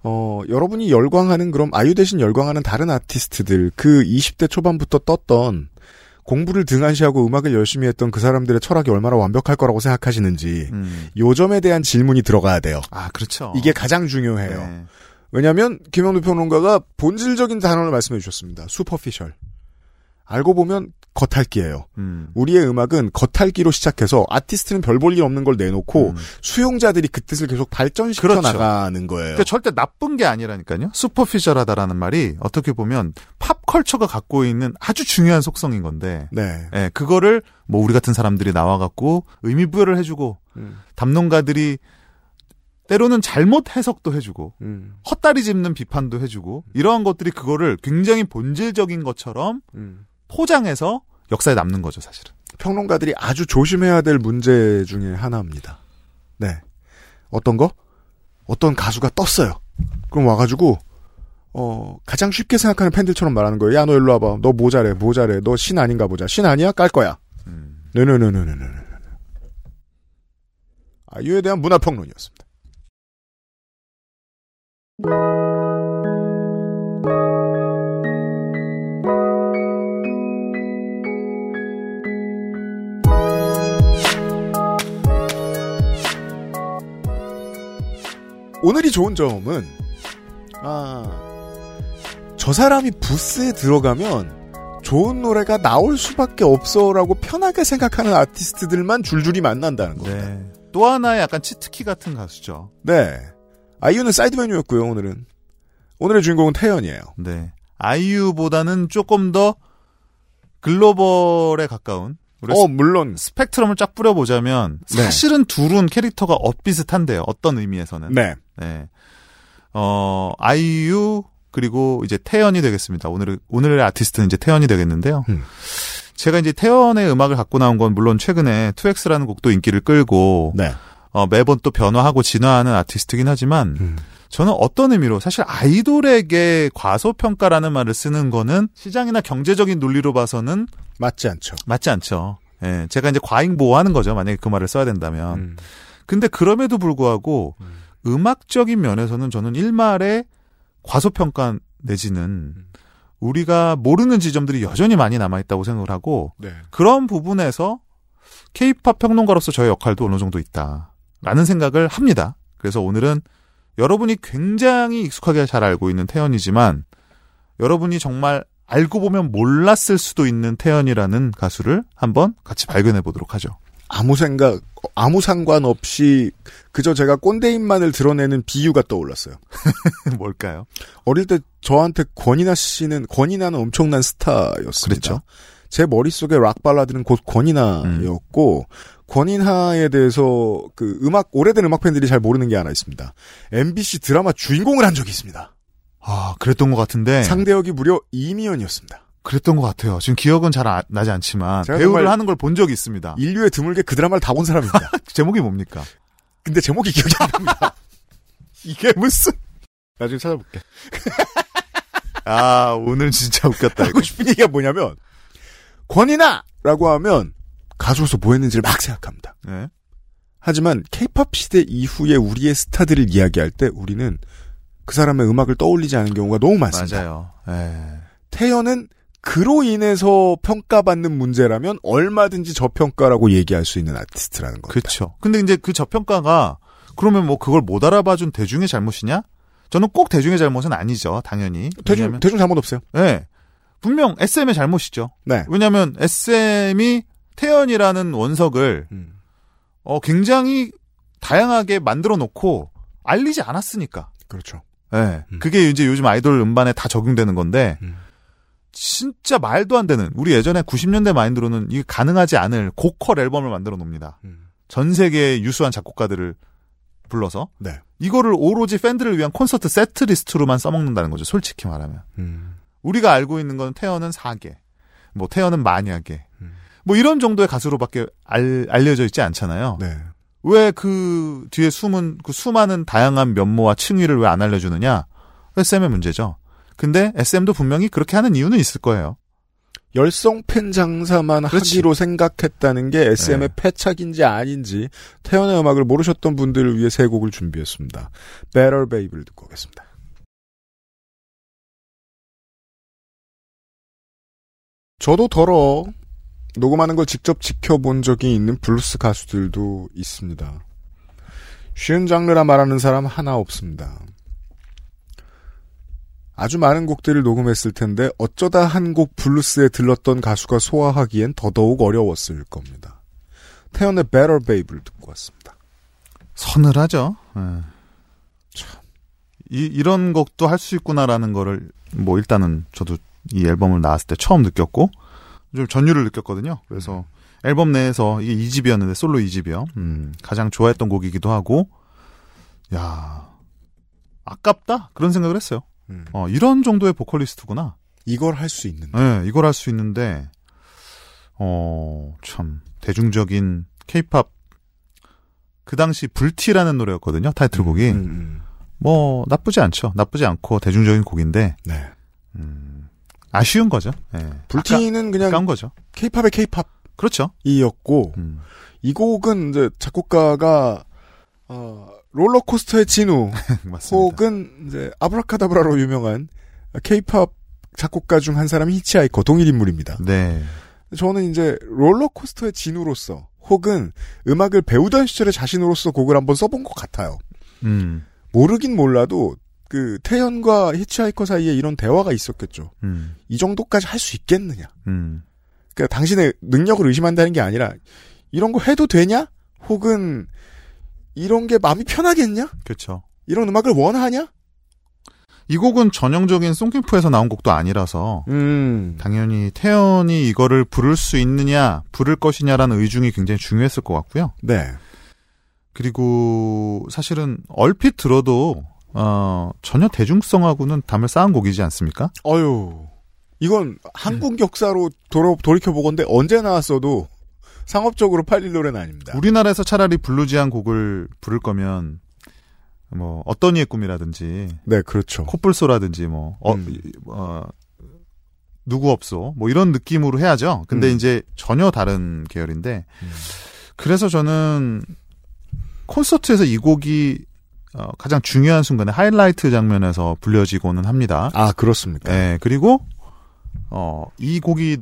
S3: 어, 여러분이 열광하는 그럼 아이유 대신 열광하는 다른 아티스트들 그 20대 초반부터 떴던 공부를 등한시하고 음악을 열심히 했던 그 사람들의 철학이 얼마나 완벽할 거라고 생각하시는지
S2: 음.
S3: 요점에 대한 질문이 들어가야 돼요.
S2: 아 그렇죠.
S3: 이게 가장 중요해요.
S2: 네.
S3: 왜냐하면 김영두 평론가가 본질적인 단어를 말씀해 주셨습니다. 슈퍼피셜. 알고 보면 겉핥기예요.
S2: 음.
S3: 우리의 음악은 겉핥기로 시작해서 아티스트는 별 볼 일 없는 걸 내놓고
S2: 음.
S3: 수용자들이 그 뜻을 계속 발전시켜
S2: 그렇죠.
S3: 나가는 거예요.
S2: 그러니까 절대 나쁜 게 아니라니까요. 슈퍼피셜하다라는 말이 어떻게 보면 팝컬처가 갖고 있는 아주 중요한 속성인 건데,
S3: 네.
S2: 예, 그거를 뭐 우리 같은 사람들이 나와갖고 의미 부여를 해주고
S3: 음,
S2: 담론가들이 때로는 잘못 해석도 해주고
S3: 음,
S2: 헛다리 짚는 비판도 해주고 이러한 것들이 그거를 굉장히 본질적인 것처럼
S3: 음.
S2: 포장해서 역사에 남는 거죠, 사실은.
S3: 평론가들이 아주 조심해야 될 문제 중에 하나입니다. 네. 어떤 거? 어떤 가수가 떴어요. 그럼 와가지고, 어, 가장 쉽게 생각하는 팬들처럼 말하는 거예요. 야, 너 일로 와봐. 너뭐 잘해. 너신 아닌가 보자. 신 아니야? 깔 거야.
S2: 음.
S3: 네네네네네네. 아이유에 대한 문화평론이었습니다. 오늘이 좋은 점은 아, 저 사람이 부스에 들어가면 좋은 노래가 나올 수밖에 없어라고 편하게 생각하는 아티스트들만 줄줄이 만난다는 겁니다.
S2: 네. 또 하나의 약간 치트키 같은 가수죠.
S3: 네. 아이유는 사이드 메뉴였고요, 오늘은. 오늘의 주인공은 태연이에요.
S2: 네. 아이유보다는 조금 더 글로벌에 가까운
S3: 어, 물론.
S2: 스펙트럼을 쫙 뿌려보자면
S3: 네.
S2: 사실은 둘은 캐릭터가 엇비슷한데요. 어떤 의미에서는.
S3: 네.
S2: 네. 어, 아이유 그리고 이제 태연이 되겠습니다. 오늘 오늘의 아티스트는 이제 태연이 되겠는데요.
S3: 음.
S2: 제가 이제 태연의 음악을 갖고 나온 건 물론 최근에 2X라는 곡도 인기를 끌고
S3: 네.
S2: 어, 매번 또 변화하고 진화하는 아티스트긴 하지만
S3: 음.
S2: 저는 어떤 의미로 사실 아이돌에게 과소평가라는 말을 쓰는 거는 시장이나 경제적인 논리로 봐서는
S3: 맞지 않죠.
S2: 맞지 않죠. 예, 제가 이제 과잉 보호하는 거죠. 만약에 그 말을 써야 된다면.
S3: 음.
S2: 근데 그럼에도 불구하고 음 악적인 면에서는 저는 일말의 과소평가 내지는 우리가 모르는 지점들이 여전히 많이 남아 있다고 생각을 하고
S3: 네.
S2: 그런 부분에서 케이팝 평론가로서 저의 역할도 어느 정도 있다라는 생각을 합니다. 그래서 오늘은 여러분이 굉장히 익숙하게 잘 알고 있는 태연이지만 여러분이 정말 알고 보면 몰랐을 수도 있는 태연이라는 가수를 한번 같이 발견해 보도록 하죠.
S3: 아무 생각, 아무 상관없이 그저 제가 꼰대인만을 드러내는 비유가 떠올랐어요.
S2: 뭘까요?
S3: 어릴 때 저한테 권이나 씨는 권이나는 엄청난 스타였습니다.
S2: 그랬죠.
S3: 제 머릿속에 락 발라드는 곧 권이나였고 권인하에 대해서 그 음악 오래된 음악 팬들이 잘 모르는 게 하나 있습니다. MBC 드라마 주인공을 한 적이 있습니다.
S2: 아, 그랬던 것 같은데.
S3: 상대역이 무려 이미연이었습니다.
S2: 그랬던 것 같아요. 지금 기억은 잘 아- 나지 않지만 배우를 하는 걸 본 적이 있습니다.
S3: 인류에 드물게 그 드라마를 다 본 사람입니다.
S2: 제목이 뭡니까?
S3: 근데 제목이 기억이 안 납니다.
S2: 이게 무슨?
S3: 나중에 찾아볼게.
S2: 아, 오늘 진짜 웃겼다.
S3: 하고 싶은 얘기가 뭐냐면 권이나라고 하면 가수로서 뭐 했는지를 막 생각합니다.
S2: 네.
S3: 하지만 케이팝 시대 이후에 우리의 스타들을 이야기할 때 우리는 그 사람의 음악을 떠올리지 않은 경우가 너무 많습니다.
S2: 맞아요. 예.
S3: 태연은 그로 인해서 평가받는 문제라면 얼마든지 저평가라고 얘기할 수 있는 아티스트라는 겁니다.
S2: 그렇죠. 근데 이제 그 저평가가 그러면 뭐 그걸 못 알아봐준 대중의 잘못이냐? 저는 꼭 대중의 잘못은 아니죠. 당연히.
S3: 대중,
S2: 왜냐면
S3: 대중 잘못 없어요.
S2: 예. 분명 SM의 잘못이죠.
S3: 네.
S2: 왜냐하면 SM이 태연이라는 원석을
S3: 음.
S2: 어, 굉장히 다양하게 만들어 놓고 알리지 않았으니까.
S3: 그렇죠.
S2: 예.
S3: 음.
S2: 그게 이제 요즘 아이돌 음반에 다 적용되는 건데
S3: 음.
S2: 진짜 말도 안 되는 우리 예전에 90년대 마인드로는 이게 가능하지 않을 고퀄 앨범을 만들어 놉니다.
S3: 음.
S2: 전 세계의 유수한 작곡가들을 불러서
S3: 네.
S2: 이거를 오로지 팬들을 위한 콘서트 세트 리스트로만 써먹는다는 거죠. 솔직히 말하면.
S3: 음.
S2: 우리가 알고 있는 건 태연은 4개, 뭐 태연은 만약에,
S3: 음.
S2: 뭐 이런 정도의 가수로밖에 알, 알려져 있지 않잖아요.
S3: 네.
S2: 왜 그 뒤에 숨은 그 수많은 다양한 면모와 층위를 왜 안 알려주느냐? SM의 문제죠. 근데 SM도 분명히 그렇게 하는 이유는 있을 거예요.
S3: 열성 팬 장사만
S2: 그렇지.
S3: 하기로 생각했다는 게 SM의
S2: 네.
S3: 패착인지 아닌지 태연의 음악을 모르셨던 분들을 위해 세 곡을 준비했습니다. Better Baby를 듣고 오겠습니다. 저도 더러 녹음하는 걸 직접 지켜본 적이 있는 블루스 가수들도 있습니다. 쉬운 장르라 말하는 사람 하나 없습니다. 아주 많은 곡들을 녹음했을 텐데 어쩌다 한 곡 블루스에 들렀던 가수가 소화하기엔 더더욱 어려웠을 겁니다. 태연의 Better Babe를 듣고 왔습니다.
S2: 서늘하죠. 예. 이, 이런 곡도 할 수 있구나라는 거를 뭐 일단은 저도 이 앨범을 나왔을 때 처음 느꼈고 좀 전율을 느꼈거든요. 그래서 앨범 내에서 이게 2집이었는데 솔로 2집이요. 음, 가장 좋아했던 곡이기도 하고 야 아깝다 그런 생각을 했어요.
S3: 음.
S2: 어, 이런 정도의 보컬리스트구나.
S3: 이걸 할 수 있는.
S2: 예, 이걸 할 수 있는데, 어, 참, 대중적인 케이팝, 그 당시 불티라는 노래였거든요, 타이틀곡이.
S3: 음, 음.
S2: 뭐, 나쁘지 않죠. 나쁘지 않고 대중적인 곡인데,
S3: 네.
S2: 음, 아쉬운 거죠. 예.
S3: 불티는
S2: 아까,
S3: 그냥
S2: 거죠.
S3: 케이팝의 케이팝이었고
S2: 그렇죠. 음,
S3: 이 곡은 이제 작곡가가 어, 롤러코스터의 지누
S2: 맞습니다.
S3: 혹은 이제 아브라카다브라로 유명한 케이팝 작곡가 중 한 사람이 히치하이커 동일 인물입니다.
S2: 네.
S3: 저는 이제 롤러코스터의 지누로서 혹은 음악을 배우던 시절의 자신으로서 곡을 한번 써본 것 같아요.
S2: 음,
S3: 모르긴 몰라도 그 태연과 히치하이커 사이에 이런 대화가 있었겠죠.
S2: 음,
S3: 이 정도까지 할 수 있겠느냐.
S2: 음,
S3: 그러니까 당신의 능력을 의심한다는 게 아니라 이런 거 해도 되냐? 혹은 이런 게 마음이 편하겠냐?
S2: 그렇죠.
S3: 이런 음악을 원하냐?
S2: 이 곡은 전형적인 송킹프에서 나온 곡도 아니라서,
S3: 음.
S2: 당연히 태연이 이거를 부를 수 있느냐, 부를 것이냐라는 의중이 굉장히 중요했을 것 같고요.
S3: 네.
S2: 그리고 사실은 얼핏 들어도 어, 전혀 대중성하고는 담을 쌓은 곡이지 않습니까?
S3: 어유 이건 한국 역사로 돌아, 돌이켜보건데 언제 나왔어도 상업적으로 팔릴 노래는 아닙니다.
S2: 우리나라에서 차라리 블루지한 곡을 부를 거면 뭐 어떤 이의 꿈이라든지
S3: 네, 그렇죠.
S2: 콧불소라든지 뭐 어,
S3: 음.
S2: 어, 누구 없소 뭐 이런 느낌으로 해야죠. 근데
S3: 음.
S2: 이제 전혀 다른 계열인데 그래서 저는 콘서트에서 이 곡이 어, 가장 중요한 순간에 하이라이트 장면에서 불려지고는 합니다.
S3: 아, 그렇습니까?
S2: 네, 그리고 어, 이 곡이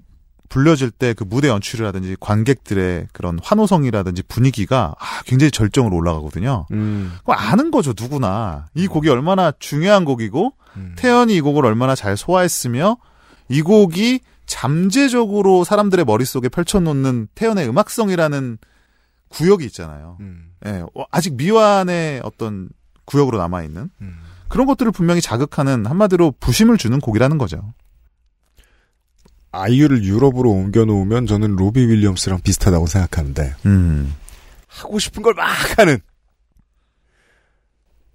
S2: 불려질 때 그 무대 연출이라든지 관객들의 그런 환호성이라든지 분위기가 아, 굉장히 절정으로 올라가거든요.
S3: 음.
S2: 아는 거죠, 누구나. 이 곡이 얼마나 중요한 곡이고
S3: 음.
S2: 태연이 이 곡을 얼마나 잘 소화했으며 이 곡이 잠재적으로 사람들의 머릿속에 펼쳐놓는 태연의 음악성이라는 구역이 있잖아요.
S3: 음.
S2: 예, 어, 아직 미완의 어떤 구역으로 남아있는
S3: 음.
S2: 그런 것들을 분명히 자극하는 한마디로 부심을 주는 곡이라는 거죠.
S3: 아이유를 유럽으로 옮겨놓으면 저는 로비 윌리엄스랑 비슷하다고 생각하는데
S2: 음.
S3: 하고 싶은 걸 막 하는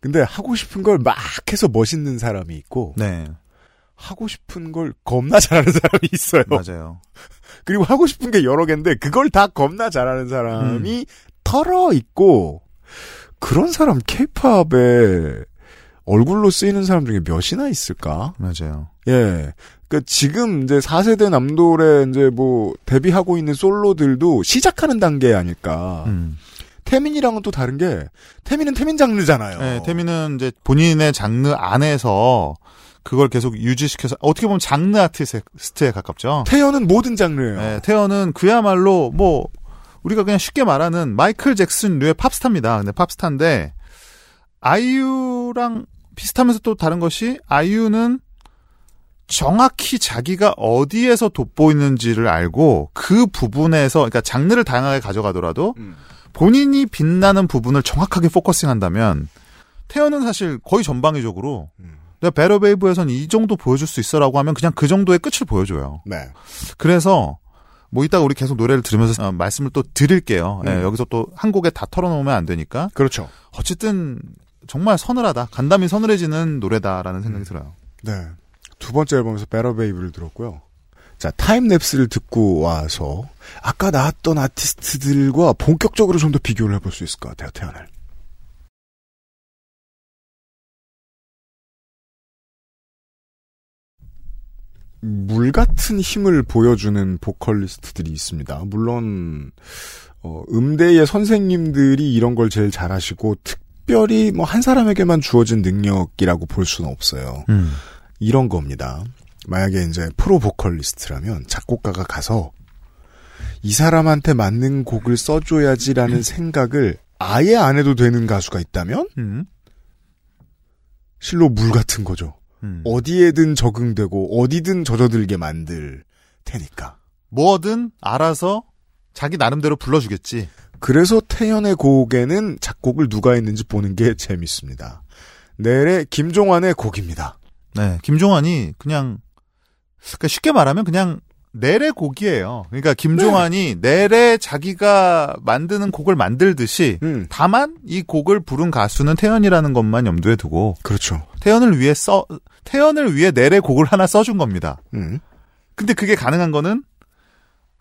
S3: 근데 하고 싶은 걸 막 해서 멋있는 사람이 있고
S2: 네,
S3: 하고 싶은 걸 겁나 잘하는 사람이 있어요.
S2: 맞아요.
S3: 그리고 하고 싶은 게 여러 개인데 그걸 다 겁나 잘하는 사람이 털어 있고 그런 사람 케이팝에 얼굴로 쓰이는 사람 중에 몇이나 있을까?
S2: 맞아요.
S3: 예. 그 지금 이제 4세대 남돌에 이제 뭐 데뷔하고 있는 솔로들도 시작하는 단계 아닐까.
S2: 음.
S3: 태민이랑은 또 다른 게 태민은 태민 장르잖아요.
S2: 네, 태민은 이제 본인의 장르 안에서 그걸 계속 유지시켜서 어떻게 보면 장르 아티스트에 가깝죠.
S3: 태연은 모든 장르예요.
S2: 네, 태연은 그야말로 뭐 우리가 그냥 쉽게 말하는 마이클 잭슨류의 팝스타입니다. 근데 팝스타인데 아이유랑 비슷하면서 또 다른 것이 아이유는 정확히 자기가 어디에서 돋보이는지를 알고 그 부분에서 그러니까 장르를 다양하게 가져가더라도
S3: 음.
S2: 본인이 빛나는 부분을 정확하게 포커싱한다면 태연은 사실 거의 전방위적으로
S3: 음.
S2: 내가 Better Babe에선 이 정도 보여줄 수 있어라고 하면 그냥 그 정도의 끝을 보여줘요.
S3: 네.
S2: 그래서 뭐 이따가 우리 계속 노래를 들으면서 어, 말씀을 또 드릴게요. 예,
S3: 음.
S2: 여기서 또 한 곡에 다 털어놓으면 안 되니까
S3: 그렇죠.
S2: 어쨌든 정말 서늘하다. 간담이 서늘해지는 노래다라는 생각이 들어요.
S3: 네. 두 번째 앨범에서 Better Babe를 들었고요. 자, Time Lapse를 듣고 와서 아까 나왔던 아티스트들과 본격적으로 좀 더 비교를 해볼 수 있을 것 같아요, 태연을. 물 같은 힘을 보여주는 보컬리스트들이 있습니다. 물론 어, 음대의 선생님들이 이런 걸 제일 잘하시고 특별히 뭐 한 사람에게만 주어진 능력이라고 볼 수는 없어요.
S2: 음.
S3: 이런 겁니다. 만약에 이제 프로 보컬리스트라면 작곡가가 가서 이 사람한테 맞는 곡을 써줘야지라는 생각을 아예 안 해도 되는 가수가 있다면
S2: 음.
S3: 실로 물 같은 거죠.
S2: 음.
S3: 어디에든 적응되고 어디든 젖어들게 만들 테니까.
S2: 뭐든 알아서 자기 나름대로 불러주겠지.
S3: 그래서 태연의 곡에는 작곡을 누가 했는지 보는 게 재밌습니다. 내래 김종환의 곡입니다.
S2: 네, 김종환이 그냥 그러니까 쉽게 말하면 그냥 넬의 곡이에요. 그러니까 김종환이 넬의 자기가 만드는 곡을 만들듯이
S3: 음,
S2: 다만 이 곡을 부른 가수는 태연이라는 것만 염두에 두고
S3: 그렇죠.
S2: 태연을 위해 써 태연을 위해 넬의 곡을 하나 써준 겁니다.
S3: 음,
S2: 근데 그게 가능한 거는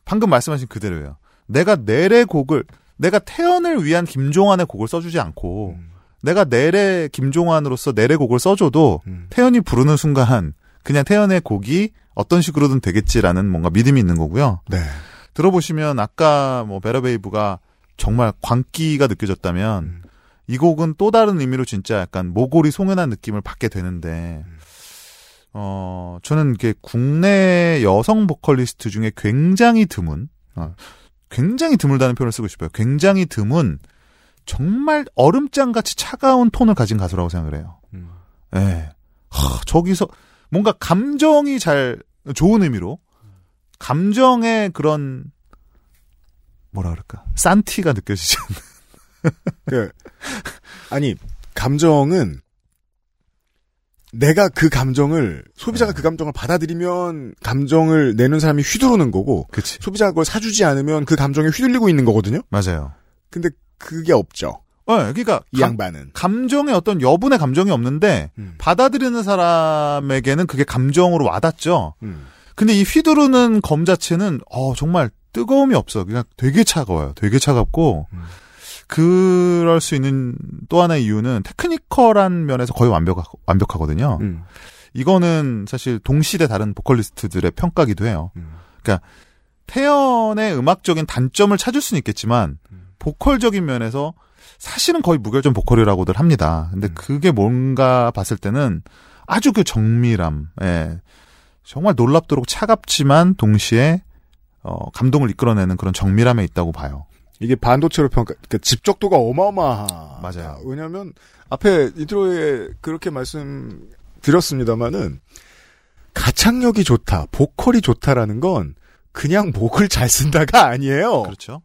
S2: 방금 말씀하신 그대로예요. 내가 넬의 곡을 내가 태연을 위한 김종완의 곡을 써주지 않고
S3: 음.
S2: 내가 넬의 김종완으로서 넬의 곡을 써줘도
S3: 음.
S2: 태연이 부르는 순간 그냥 태연의 곡이 어떤 식으로든 되겠지라는 뭔가 믿음이 있는 거고요.
S3: 네.
S2: 들어보시면 아까 뭐 Better Babe가 정말 광기가 느껴졌다면
S3: 음.
S2: 이 곡은 또 다른 의미로 진짜 약간 모골이 송연한 느낌을 받게 되는데 어 저는 이게 국내 여성 보컬리스트 중에 굉장히 드문 어, 굉장히 드물다는 표현을 쓰고 싶어요. 굉장히 드문 정말 얼음장 같이 차가운 톤을 가진 가수라고 생각을 해요.
S3: 음.
S2: 예. 하, 저기서 뭔가 감정이 잘 좋은 의미로 감정의 그런 뭐라 그럴까 산티가 느껴지지 않는
S3: 그, 아니, 감정은 내가 그 감정을, 소비자가 그 감정을 받아들이면 감정을 내는 사람이 휘두르는 거고,
S2: 그치
S3: 소비자가 그걸 사주지 않으면 그 감정에 휘둘리고 있는 거거든요?
S2: 맞아요
S3: 근데 그게 없죠.
S2: 어 그러니까
S3: 이
S2: 감,
S3: 양반은.
S2: 감정의 어떤 여분의 감정이 없는데
S3: 음.
S2: 받아들이는 사람에게는 그게 감정으로 와닿죠
S3: 음.
S2: 근데 이 휘두르는 검 자체는 어 정말 뜨거움이 없어 그냥 되게 차가워요 되게 차갑고
S3: 음.
S2: 그럴 수 있는 또 하나의 이유는 테크니컬한 면에서 거의 완벽 완벽하거든요
S3: 음.
S2: 이거는 사실 동시대 다른 보컬리스트들의 평가기도 해요.
S3: 음.
S2: 태연의 음악적인 단점을 찾을 수는 있겠지만
S3: 음.
S2: 보컬적인 면에서 사실은 거의 무결점 보컬이라고들 합니다. 근데
S3: 음.
S2: 그게 뭔가 봤을 때는 아주 그 정밀함, 예. 정말 놀랍도록 차갑지만 동시에 어, 감동을 이끌어내는 그런 정밀함에 있다고 봐요.
S3: 이게 반도체로 평가, 그러니까 집적도가 어마어마하.
S2: 맞아요.
S3: 왜냐면, 앞에 인트로에 그렇게 말씀드렸습니다마는, 가창력이 좋다, 보컬이 좋다라는 건, 그냥 목을 잘 쓴다가 아니에요.
S2: 그렇죠?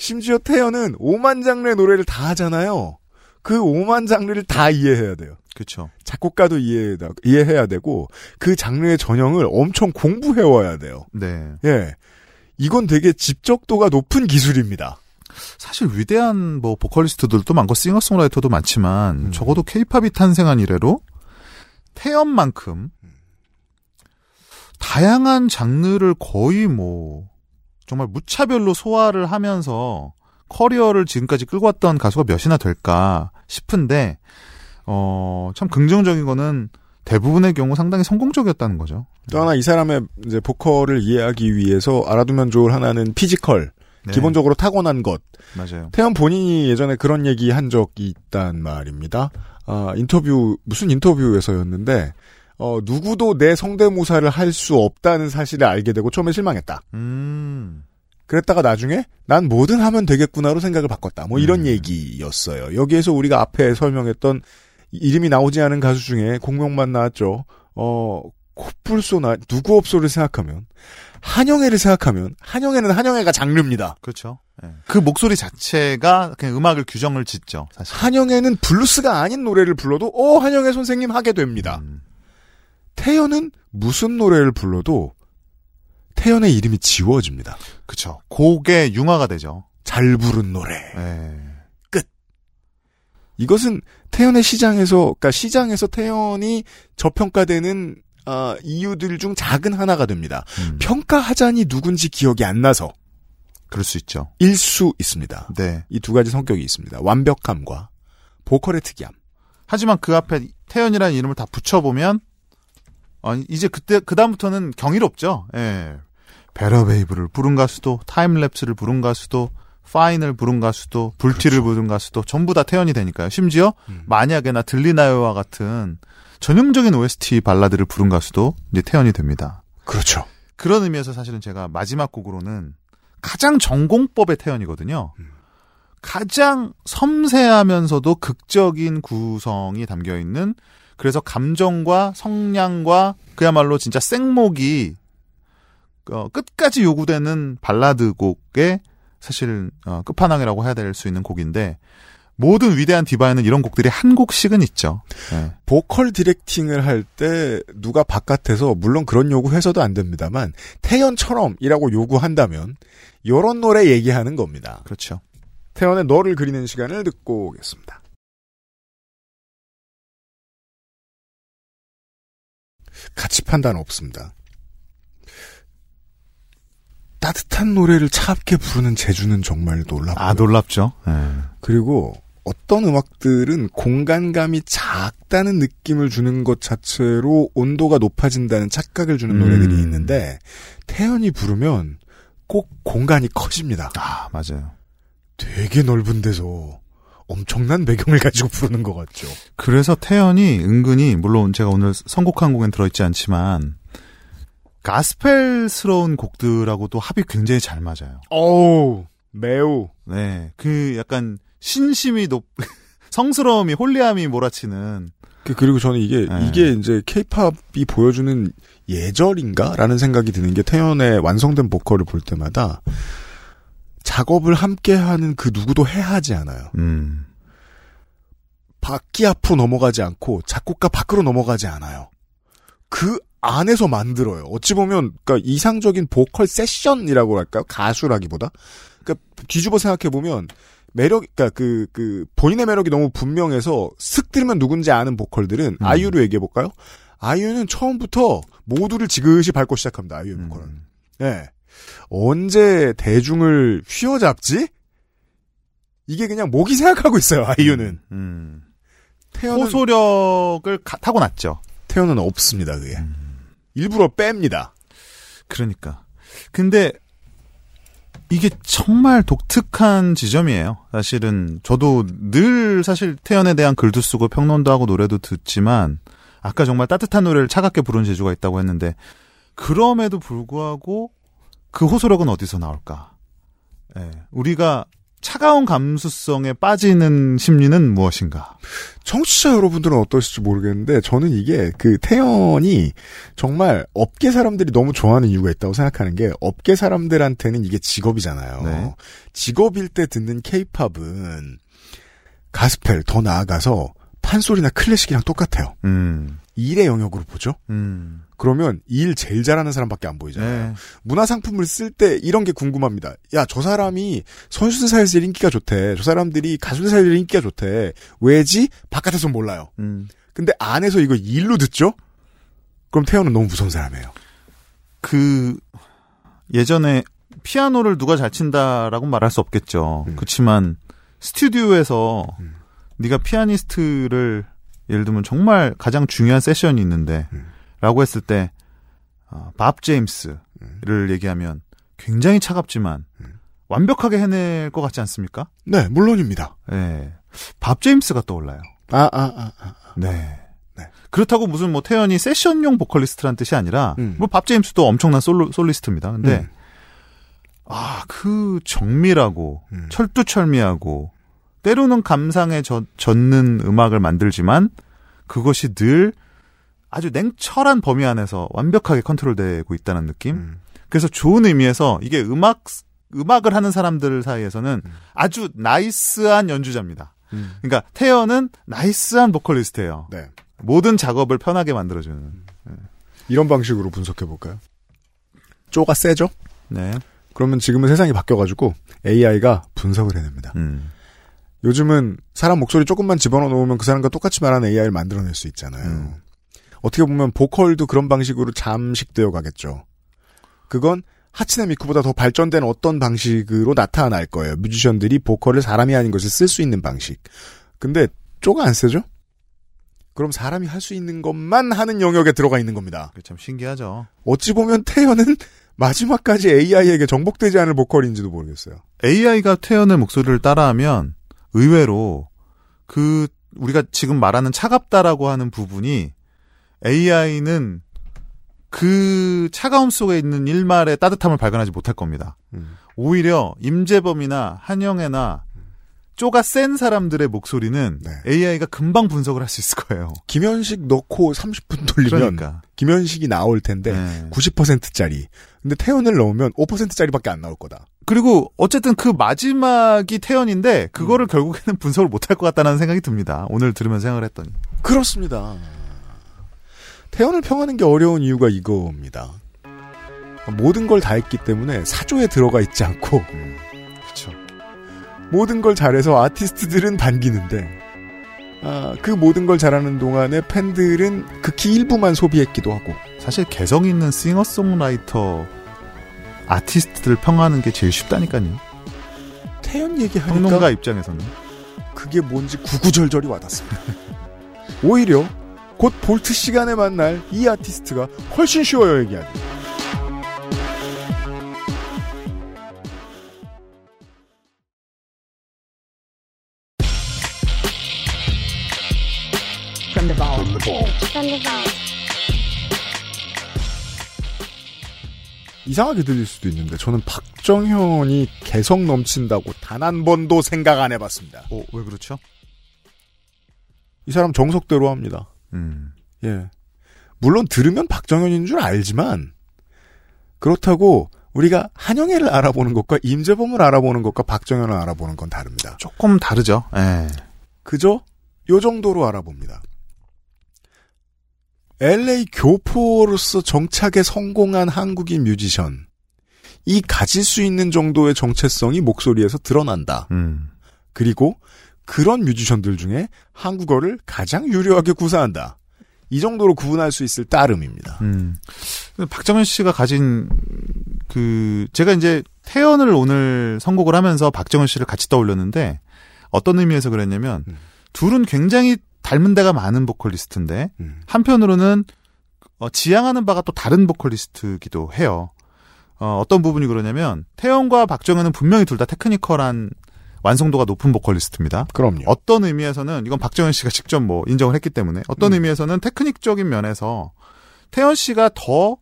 S3: 심지어 태연은 5만 장르의 노래를 다 하잖아요. 그 5만 장르를 다 이해해야 돼요.
S2: 그렇죠.
S3: 작곡가도 이해해야, 이해해야 되고, 그 장르의 전형을 엄청 공부해 와야 돼요.
S2: 네.
S3: 예. 이건 되게 집적도가 높은 기술입니다.
S2: 사실 위대한 뭐 보컬리스트들도 많고 싱어송라이터도 많지만
S3: 음.
S2: 적어도 케이팝이 탄생한 이래로 태연만큼 다양한 장르를 거의 뭐 정말 무차별로 소화를 하면서 커리어를 지금까지 끌고 왔던 가수가 몇이나 될까 싶은데 어 참 긍정적인 거는 대부분의 경우 상당히 성공적이었다는 거죠.
S3: 또 하나 이 사람의 이제 보컬을 이해하기 위해서 알아두면 좋을 하나는 physical.
S2: 네,
S3: 기본적으로 타고난 것.
S2: 맞아요.
S3: 태연 본인이 예전에 그런 얘기 한 적이 있단 말입니다. 아, 인터뷰, 무슨 인터뷰에서였는데, 어, 누구도 내 성대모사를 할 수 없다는 사실을 알게 되고 처음에 실망했다.
S2: 음.
S3: 그랬다가 나중에 난 뭐든 하면 되겠구나로 생각을 바꿨다. 뭐 이런
S2: 음.
S3: 얘기였어요. 여기에서 우리가 앞에 설명했던 이름이 나오지 않은 가수 중에 곡명만 나왔죠. 어, 코뿔소나 누구 없소를 생각하면 한영애를 생각하면 한영애는 한영애가 장르입니다.
S2: 그렇죠. 예. 그 목소리 자체가 그냥 음악을 규정을 짓죠. 사실.
S3: 한영애는 블루스가 아닌 노래를 불러도 어 한영애 선생님 하게 됩니다.
S2: 음.
S3: 태연은 무슨 노래를 불러도 태연의 이름이 지워집니다.
S2: 그쵸. 곡의 융화가 되죠.
S3: 잘 부른 노래.
S2: 예.
S3: 이것은 태연의 시장에서 그러니까 시장에서 태연이 저평가되는 아, 이유들 중 작은 하나가 됩니다.
S2: 음.
S3: 평가하자니 누군지 기억이 안 나서
S2: 그럴 수 있죠.
S3: 일 수 있습니다.
S2: 네.
S3: 이 두 가지 성격이 있습니다. 완벽함과 보컬의 특이함.
S2: 하지만 그 앞에 태연이라는 이름을 다 붙여보면, 어, 이제 그때, 그다음부터는 경이롭죠. 예. Better Babe를 부른 가수도, Time Lapse를 부른 가수도, Fine을 부른 가수도, 불티를 부른 가수도, 전부 다 태연이 되니까요. 심지어,
S3: 음.
S2: 만약에나 들리나요와 같은 전형적인 OST 발라드를 부른 가수도 이제 태연이 됩니다.
S3: 그렇죠.
S2: 그런 의미에서 사실은 제가 마지막 곡으로는 가장 정공법의 태연이거든요.
S3: 음.
S2: 가장 섬세하면서도 극적인 구성이 담겨 있는 그래서 감정과 성량과 그야말로 진짜 생목이 어, 끝까지 요구되는 발라드 곡의 사실 어, 끝판왕이라고 해야 될 수 있는 곡인데 모든 위대한 디바에는 이런 곡들이 한 곡씩은 있죠. 예.
S3: 보컬 디렉팅을 할 때 누가 바깥에서 물론 그런 요구해서도 안 됩니다만 태연처럼이라고 요구한다면 요런 노래 얘기하는 겁니다.
S2: 그렇죠.
S3: 태연의 너를 그리는 시간을 듣고 오겠습니다. 가치 판단 없습니다. 따뜻한 노래를 차갑게 부르는 재주는 정말 놀랍고
S2: 아 놀랍죠. 예.
S3: 그리고 어떤 음악들은 공간감이 작다는 느낌을 주는 것 자체로 온도가 높아진다는 착각을 주는
S2: 음.
S3: 노래들이 있는데 태연이 부르면 꼭 공간이 커집니다.
S2: 아 맞아요.
S3: 되게 넓은 데서 엄청난 배경을 가지고 부르는 것 같죠.
S2: 그래서 태연이 은근히 물론 제가 오늘 선곡한 곡엔 들어있지 않지만 가스펠스러운 곡들하고도 합이 굉장히 잘 맞아요.
S3: 어우 매우
S2: 네, 그 약간 신심이 높 성스러움이 홀리함이 몰아치는
S3: 그- 그리고 저는 이게
S2: 네.
S3: 이게 이제 케이팝이 보여주는 예절인가 라는 생각이 드는 게 태연의 완성된 보컬을 볼 때마다 작업을 함께하는 그 누구도 해하지 않아요.
S2: 음
S3: 바퀴 앞으로 넘어가지 않고 작곡가 밖으로 넘어가지 않아요. 그 안에서 만들어요. 어찌 보면 그러니까 이상적인 보컬 세션이라고 할까요? 가수라기보다. 그러니까 뒤집어 생각해 보면 매력 그러니까 그, 그 본인의 매력이 너무 분명해서 슥 들으면 누군지 아는 보컬들은
S2: 음.
S3: 아이유로 얘기해 볼까요? 아이유는 처음부터 모두를 지그시 밟고 시작합니다. 아이유
S2: 음.
S3: 보컬은. 예. 언제 대중을 휘어잡지? 이게 그냥 목이 생각하고 있어요. 아이유는.
S2: 음.
S3: 태연은
S2: 호소력을 가- 타고났죠.
S3: 태연은 없습니다. 그게.
S2: 음.
S3: 일부러 뺍니다.
S2: 그러니까. 근데 이게 정말 독특한 지점이에요. 사실은 저도 늘 사실 태연에 대한 글도 쓰고 평론도 하고 노래도 듣지만 아까 정말 따뜻한 노래를 차갑게 부르는 재주가 있다고 했는데 그럼에도 불구하고 그 호소력은 어디서 나올까? 예, 우리가 차가운 감수성에 빠지는 심리는 무엇인가?
S3: 청취자 여러분들은 어떠실지 모르겠는데 저는 이게 그 태연이 정말 업계 사람들이 너무 좋아하는 이유가 있다고 생각하는 게 업계 사람들한테는 이게 직업이잖아요.
S2: 네.
S3: 직업일 때 듣는 케이팝은 가스펠 더 나아가서 판소리나 클래식이랑 똑같아요.
S2: 음,
S3: 일의 영역으로 보죠.
S2: 음,
S3: 그러면 일 제일 잘하는 사람밖에 안 보이잖아요.
S2: 네,
S3: 문화 상품을 쓸 때 이런 게 궁금합니다. 야, 저 사람이 선수들 사이에서 인기가 좋대. 저 사람들이 가수들 사이에서 인기가 좋대. 왜지? 바깥에서 몰라요.
S2: 음.
S3: 근데 안에서 이거 일로 듣죠? 그럼 태연은 너무 무서운 사람이에요.
S2: 그 예전에 피아노를 누가 잘 친다라고 말할 수 없겠죠.
S3: 음.
S2: 그렇지만 스튜디오에서
S3: 음.
S2: 네가 피아니스트를 예를 들면 정말 가장 중요한 세션이 있는데
S3: 음.
S2: 라고 했을 때 어, 밥 제임스를 얘기하면 굉장히 차갑지만
S3: 음.
S2: 완벽하게 해낼 것 같지 않습니까?
S3: 네, 물론입니다.
S2: 예. 밥 제임스가 떠올라요.
S3: 아, 아, 아, 아.
S2: 네.
S3: 네.
S2: 그렇다고 무슨 뭐 태연이 세션용 보컬리스트란 뜻이 아니라
S3: 음.
S2: 뭐밥 제임스도 엄청난 솔로, 솔리스트입니다. 근데
S3: 음.
S2: 아, 그 정밀하고
S3: 음.
S2: 철두철미하고 때로는 감상에 젖, 젖는 음악을 만들지만 그것이 늘 아주 냉철한 범위 안에서 완벽하게 컨트롤되고 있다는 느낌.
S3: 음.
S2: 그래서 좋은 의미에서 이게 음악 음악을 하는 사람들 사이에서는 아주 나이스한 연주자입니다. 그러니까 태연은 나이스한 보컬리스트예요.
S3: 네.
S2: 모든 작업을 편하게 만들어주는.
S3: 이런 방식으로 분석해 볼까요? 쪼가 세죠?
S2: 네.
S3: 그러면 지금은 세상이 바뀌어가지고 AI가 분석을 해냅니다.
S2: 음.
S3: 요즘은 사람 목소리 조금만 집어넣어 놓으면 그 사람과 똑같이 말하는 AI를 만들어낼 수 있잖아요.
S2: 음.
S3: 어떻게 보면 보컬도 그런 방식으로 잠식되어 가겠죠. 그건 하치네 미쿠보다 더 발전된 어떤 방식으로 나타날 거예요. 뮤지션들이 보컬을 사람이 아닌 것을 쓸 수 있는 방식. 근데 쪼가 안 쓰죠? 그럼 사람이 할 수 있는 것만 하는 영역에 들어가 있는 겁니다.
S2: 참 신기하죠.
S3: 어찌 보면 태연은 마지막까지 AI에게 정복되지 않을 보컬인지도 모르겠어요.
S2: AI가 태연의 목소리를 따라하면 의외로 그 우리가 지금 말하는 차갑다라고 하는 부분이 AI는 그 차가움 속에 있는 일말의 따뜻함을 발견하지 못할 겁니다.
S3: 음.
S2: 오히려 임재범이나 한영애나 쪼가 센 사람들의 목소리는
S3: 네.
S2: AI가 금방 분석을 할 수 있을 거예요.
S3: 김현식 넣고 30분 돌리면
S2: 그러니까.
S3: 김현식이 나올 텐데
S2: 네.
S3: 90%짜리. 근데 태연을 넣으면 5%짜리밖에 안 나올 거다.
S2: 그리고 어쨌든 그 마지막이 태연인데 그거를 결국에는 분석을 못할 것 같다는 생각이 듭니다. 오늘 들으면서 생각을 했더니.
S3: 그렇습니다. 태연을 평하는 게 어려운 이유가 이겁니다. 모든 걸 다 했기 때문에 사조에 들어가 있지 않고
S2: 그렇죠.
S3: 모든 걸 잘해서 아티스트들은 반기는데 아, 그 모든 걸 잘하는 동안에 팬들은 극히 일부만 소비했기도 하고
S2: 사실 개성 있는 싱어송라이터 아티스트들 평하는 게 제일 쉽다니까요.
S3: 태연 얘기하니까
S2: 평론가 입장에서는.
S3: 그게 뭔지 구구절절이 와닿습니다. 오히려 곧 볼트 시간에 만날 이 아티스트가 훨씬 쉬워요 얘기하기. 이상하게 들릴 수도 있는데 저는 박정현이 개성 넘친다고 단 한 번도 생각 안 해봤습니다.
S2: 어, 왜 그렇죠?
S3: 이 사람 정석대로 합니다.
S2: 음.
S3: 예. 물론 들으면 박정현인 줄 알지만 그렇다고 우리가 한영애를 알아보는 것과 임재범을 알아보는 것과 박정현을 알아보는 건 다릅니다.
S2: 조금 다르죠. 예.
S3: 그저 요 정도로 알아봅니다. LA 교포로서 정착에 성공한 한국인 뮤지션. 이 가질 수 있는 정도의 정체성이 목소리에서 드러난다.
S2: 음.
S3: 그리고 그런 뮤지션들 중에 한국어를 가장 유려하게 구사한다. 이 정도로 구분할 수 있을 따름입니다.
S2: 음. 박정현 씨가 가진 그 제가 이제 태연을 오늘 선곡을 하면서 박정현 씨를 같이 떠올렸는데 어떤 의미에서 그랬냐면
S3: 음.
S2: 둘은 굉장히 닮은 데가 많은 보컬리스트인데
S3: 음.
S2: 한편으로는 어, 지향하는 바가 또 다른 보컬리스트기도 해요. 어, 어떤 부분이 그러냐면 태연과 박정현은 분명히 둘 다 테크니컬한 완성도가 높은 보컬리스트입니다.
S3: 그럼요.
S2: 어떤 의미에서는 이건 박정현 씨가 직접 뭐 인정을 했기 때문에 어떤
S3: 음.
S2: 의미에서는 테크닉적인 면에서 태연 씨가 더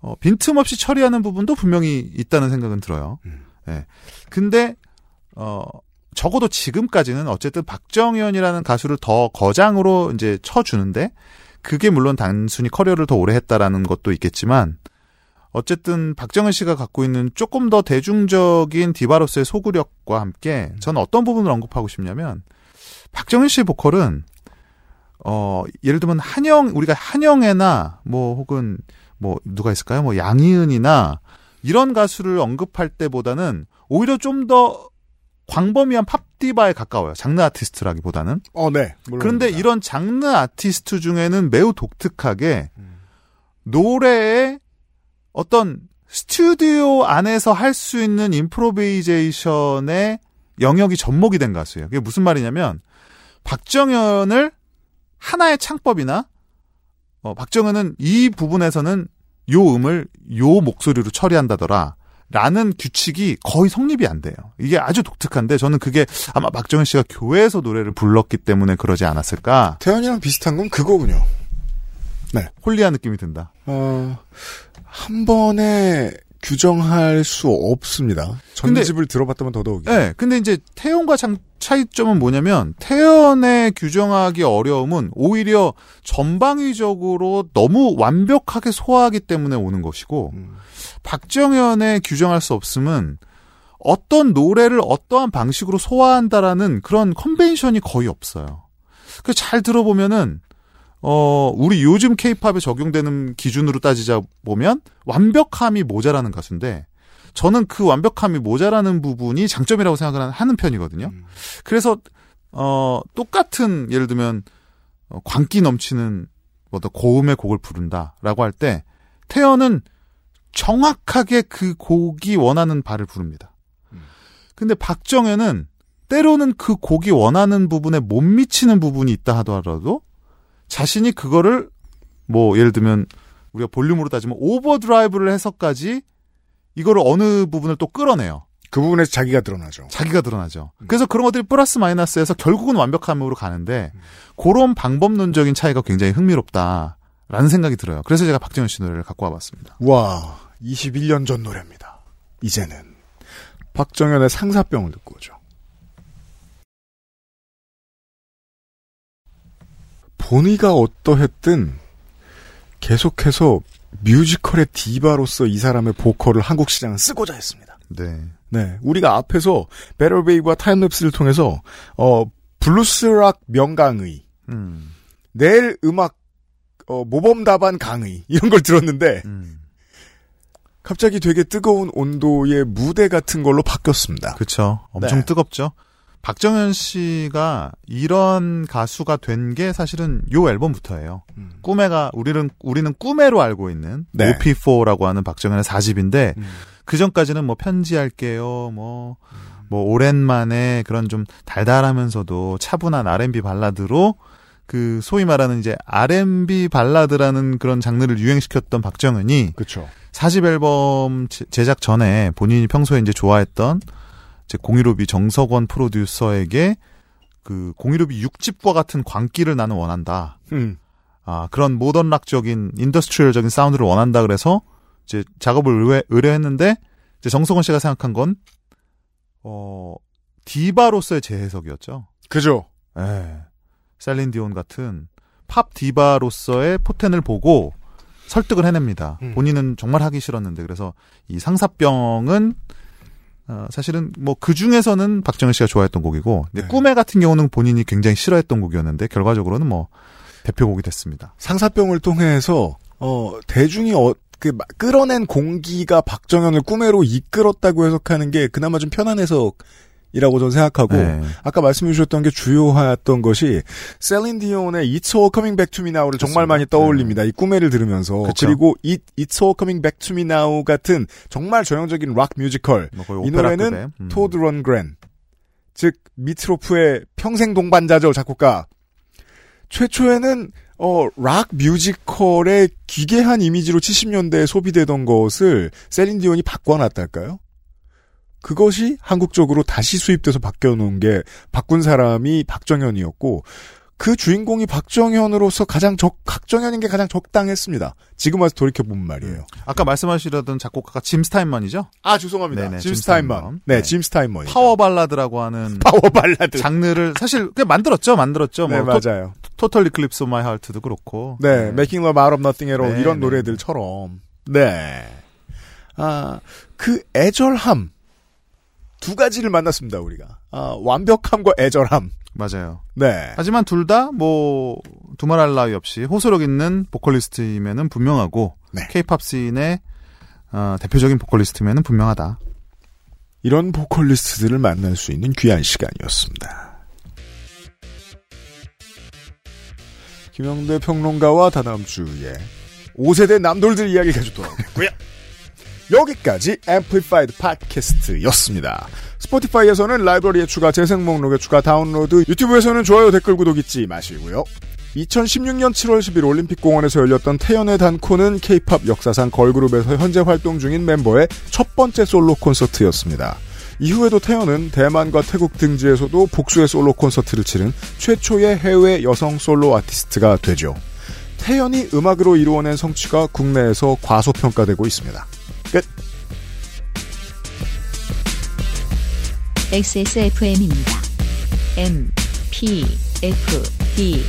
S2: 어, 빈틈없이 처리하는 부분도 분명히 있다는 생각은 들어요.
S3: 음.
S2: 예. 근데 어 적어도 지금까지는 어쨌든 박정현이라는 가수를 더 거장으로 이제 쳐주는데 그게 물론 단순히 커리어를 더 오래 했다라는 것도 있겠지만 어쨌든 박정현 씨가 갖고 있는 조금 더 대중적인 디바로스의 소구력과 함께 저는 어떤 부분을 언급하고 싶냐면 박정현 씨의 보컬은 어 예를 들면 한영 우리가 한영애나 뭐 혹은 뭐 누가 있을까요? 뭐 양희은이나 이런 가수를 언급할 때보다는 오히려 좀 더 광범위한 팝 디바에 가까워요. 장르 아티스트라기보다는.
S3: 어, 네.
S2: 그런데
S3: 물론입니다.
S2: 이런 장르 아티스트 중에는 매우 독특하게
S3: 음.
S2: 노래에 어떤 스튜디오 안에서 할 수 있는 임프로베이제이션의 영역이 접목이 된 가수예요. 그게 무슨 말이냐면 박정현을 하나의 창법이나 어, 박정현은 이 부분에서는 요 음을 요 목소리로 처리한다더라. 라는 규칙이 거의 성립이 안 돼요. 이게 아주 독특한데 저는 그게 아마 박정현 씨가 교회에서 노래를 불렀기 때문에 그러지 않았을까.
S3: 태연이랑 비슷한 건 그거군요.
S2: 홀리한 느낌이 든다.
S3: 어, 한 번에 규정할 수 없습니다.
S2: 근데-
S3: 전집을 들어봤다면 더더욱이.
S2: 네, 근데 이제 태연과 장, 차이점은 뭐냐면 태연의 규정하기 어려움은 오히려 전방위적으로 너무 완벽하게 소화하기 때문에 오는 것이고
S3: 음.
S2: 박정현의 규정할 수 없음은 어떤 노래를 어떠한 방식으로 소화한다라는 그런 컨벤션이 거의 없어요. 그 잘 들어보면은 어 우리 요즘 케이팝에 적용되는 기준으로 따지자 보면 완벽함이 모자라는 가수인데 저는 그 완벽함이 모자라는 부분이 장점이라고 생각을 하는 편이거든요.
S3: 음.
S2: 그래서 어 똑같은 예를 들면 어, 광기 넘치는 어떤 고음의 곡을 부른다라고 할 때 태연은 정확하게 그 곡이 원하는 바를 부릅니다.
S3: 음.
S2: 근데 박정현은 때로는 그 곡이 원하는 부분에 못 미치는 부분이 있다 하더라도 자신이 그거를 뭐 예를 들면 우리가 볼륨으로 따지면 오버드라이브를 해서까지 이거를 어느 부분을 또 끌어내요.
S3: 그 부분에서 자기가 드러나죠.
S2: 자기가 드러나죠. 그래서 그런 것들이 플러스 마이너스에서 결국은 완벽함으로 가는데 그런 방법론적인 차이가 굉장히 흥미롭다라는 생각이 들어요. 그래서 제가 박정현 씨 노래를 갖고 와봤습니다.
S3: 와, 21년 전 노래입니다. 이제는 박정현의 상사병을 듣고 오죠. 본의가 어떠했든 계속해서 뮤지컬의 디바로서 이 사람의 보컬을 한국 시장은 쓰고자 했습니다.
S2: 네.
S3: 네, 우리가 앞에서 베럴베이브와 타임랩스를 통해서 어 블루스락 명강의,
S2: 음.
S3: 내일 음악 어, 모범답안 강의 이런 걸 들었는데
S2: 음.
S3: 갑자기 되게 뜨거운 온도의 무대 같은 걸로 바뀌었습니다.
S2: 그쵸. 엄청
S3: 네.
S2: 뜨겁죠. 박정현 씨가 이런 가수가 된 게 사실은 요 앨범부터예요.
S3: 음.
S2: 꿈에가 우리는 우리는 꿈에로 알고 있는
S3: 네.
S2: Op.4라고 하는 박정현의 4집인데
S3: 음.
S2: 그 전까지는 뭐 편지할게요, 뭐, 뭐, 오랜만에 그런 좀 달달하면서도 차분한 R&B 발라드로 그 소위 말하는 이제 R&B 발라드라는 그런 장르를 유행시켰던 박정현이
S3: 그렇죠.
S2: 4집 앨범 제- 제작 전에 본인이 평소에 이제 좋아했던 이 제 공일오비 정석원 프로듀서에게 그 공일오비 6집과 같은 광기를 나는 원한다.
S3: 음.
S2: 아, 그런 모던 락적인 industrial적인 사운드를 원한다 그래서 이제 작업을 의뢰, 의뢰 했는데 이제 정석원 씨가 생각한 건 어, 디바로서의 재해석이었죠.
S3: 그죠.
S2: 예. 셀린 디온 같은 팝 디바로서의 포텐을 보고 설득을 해냅니다.
S3: 음.
S2: 본인은 정말 하기 싫었는데 그래서 이 상사병은 어, 사실은 뭐 그 중에서는 박정현 씨가 좋아했던 곡이고 근데
S3: 네.
S2: 꿈에 같은 경우는 본인이 굉장히 싫어했던 곡이었는데 결과적으로는 뭐 대표곡이 됐습니다.
S3: 상사병을 통해서 어 대중이 어, 그 마- 끌어낸 광기가 박정현을 꿈에로 이끌었다고 해석하는 게 그나마 좀 편한 해석 이라고 저는 생각하고
S2: 네.
S3: 아까 말씀해 주셨던 게 주요했던 것이 셀린 디온의 It's All Coming Back to Me Now를 정말
S2: 그렇습니다.
S3: 많이 떠올립니다. 이 꿈에를 들으면서
S2: 그쵸.
S3: 그리고 It, It's All Coming Back to Me Now 같은 정말 전형적인 락 뮤지컬
S2: 뭐
S3: 이 노래는
S2: 음.
S3: 토드 런그렌 즉 미트로프의 평생 동반자죠 작곡가 최초에는 어, 락 뮤지컬의 기괴한 이미지로 70년대에 소비되던 것을 셀린 디온이 바꿔놨달까요? 그것이 한국적으로 다시 수입돼서 바뀌어놓은 게 바꾼 사람이 박정현이었고 그 주인공이 박정현으로서 가장 적 박정현인 게 가장 적당했습니다. 지금 와서 돌이켜 보면 말이에요.
S2: 아까 말씀하시려던 작곡가가 짐 스타인먼이죠.
S3: 아 죄송합니다.
S2: 네네,
S3: 짐
S2: 짐
S3: 스타인먼.
S2: 스타인먼.
S3: 네,
S2: 네.
S3: 짐 스타인먼.
S2: 파워 발라드라고 하는
S3: 파워 발라드.
S2: 장르를 사실 그냥 만들었죠, 만들었죠.
S3: 네
S2: 뭐
S3: 맞아요.
S2: Total Eclipse My Heart도 그렇고.
S3: 네, Making Love Out of Nothing at All
S2: 네,
S3: 이런
S2: 네.
S3: 노래들처럼. 네. 아, 그 애절함 두 가지를 만났습니다 우리가. 아, 완벽함과 애절함.
S2: 맞아요.
S3: 네.
S2: 하지만 둘 다 뭐 두말할 나위 없이 호소력 있는 보컬리스트임에는 분명하고
S3: 네.
S2: 케이팝 씬의 어, 대표적인 보컬리스트임은 분명하다.
S3: 이런 보컬리스트들을 만날 수 있는 귀한 시간이었습니다. 김영대 평론가와 다다음 주에 5세대 남돌들 이야기 가지고 돌아오겠고요. 여기까지 앰플리파이드 팟캐스트였습니다. 스포티파이에서는 라이브러리에 추가, 재생 목록에 추가, 다운로드, 유튜브에서는 좋아요, 댓글, 구독 잊지 마시고요. 2016년 7월 10일 올림픽공원에서 열렸던 태연의 단콘은 케이팝 역사상 걸그룹에서 현재 활동 중인 멤버의 첫 번째 솔로 콘서트였습니다. 이후에도 태연은 대만과 태국 등지에서도 복수의 솔로 콘서트를 치른 최초의 해외 여성 솔로 아티스트가 되죠. 태연이 음악으로 이루어낸 성취가 국내에서 과소평가되고 있습니다. 끝.
S1: XSFM입니다. M, P, F, D,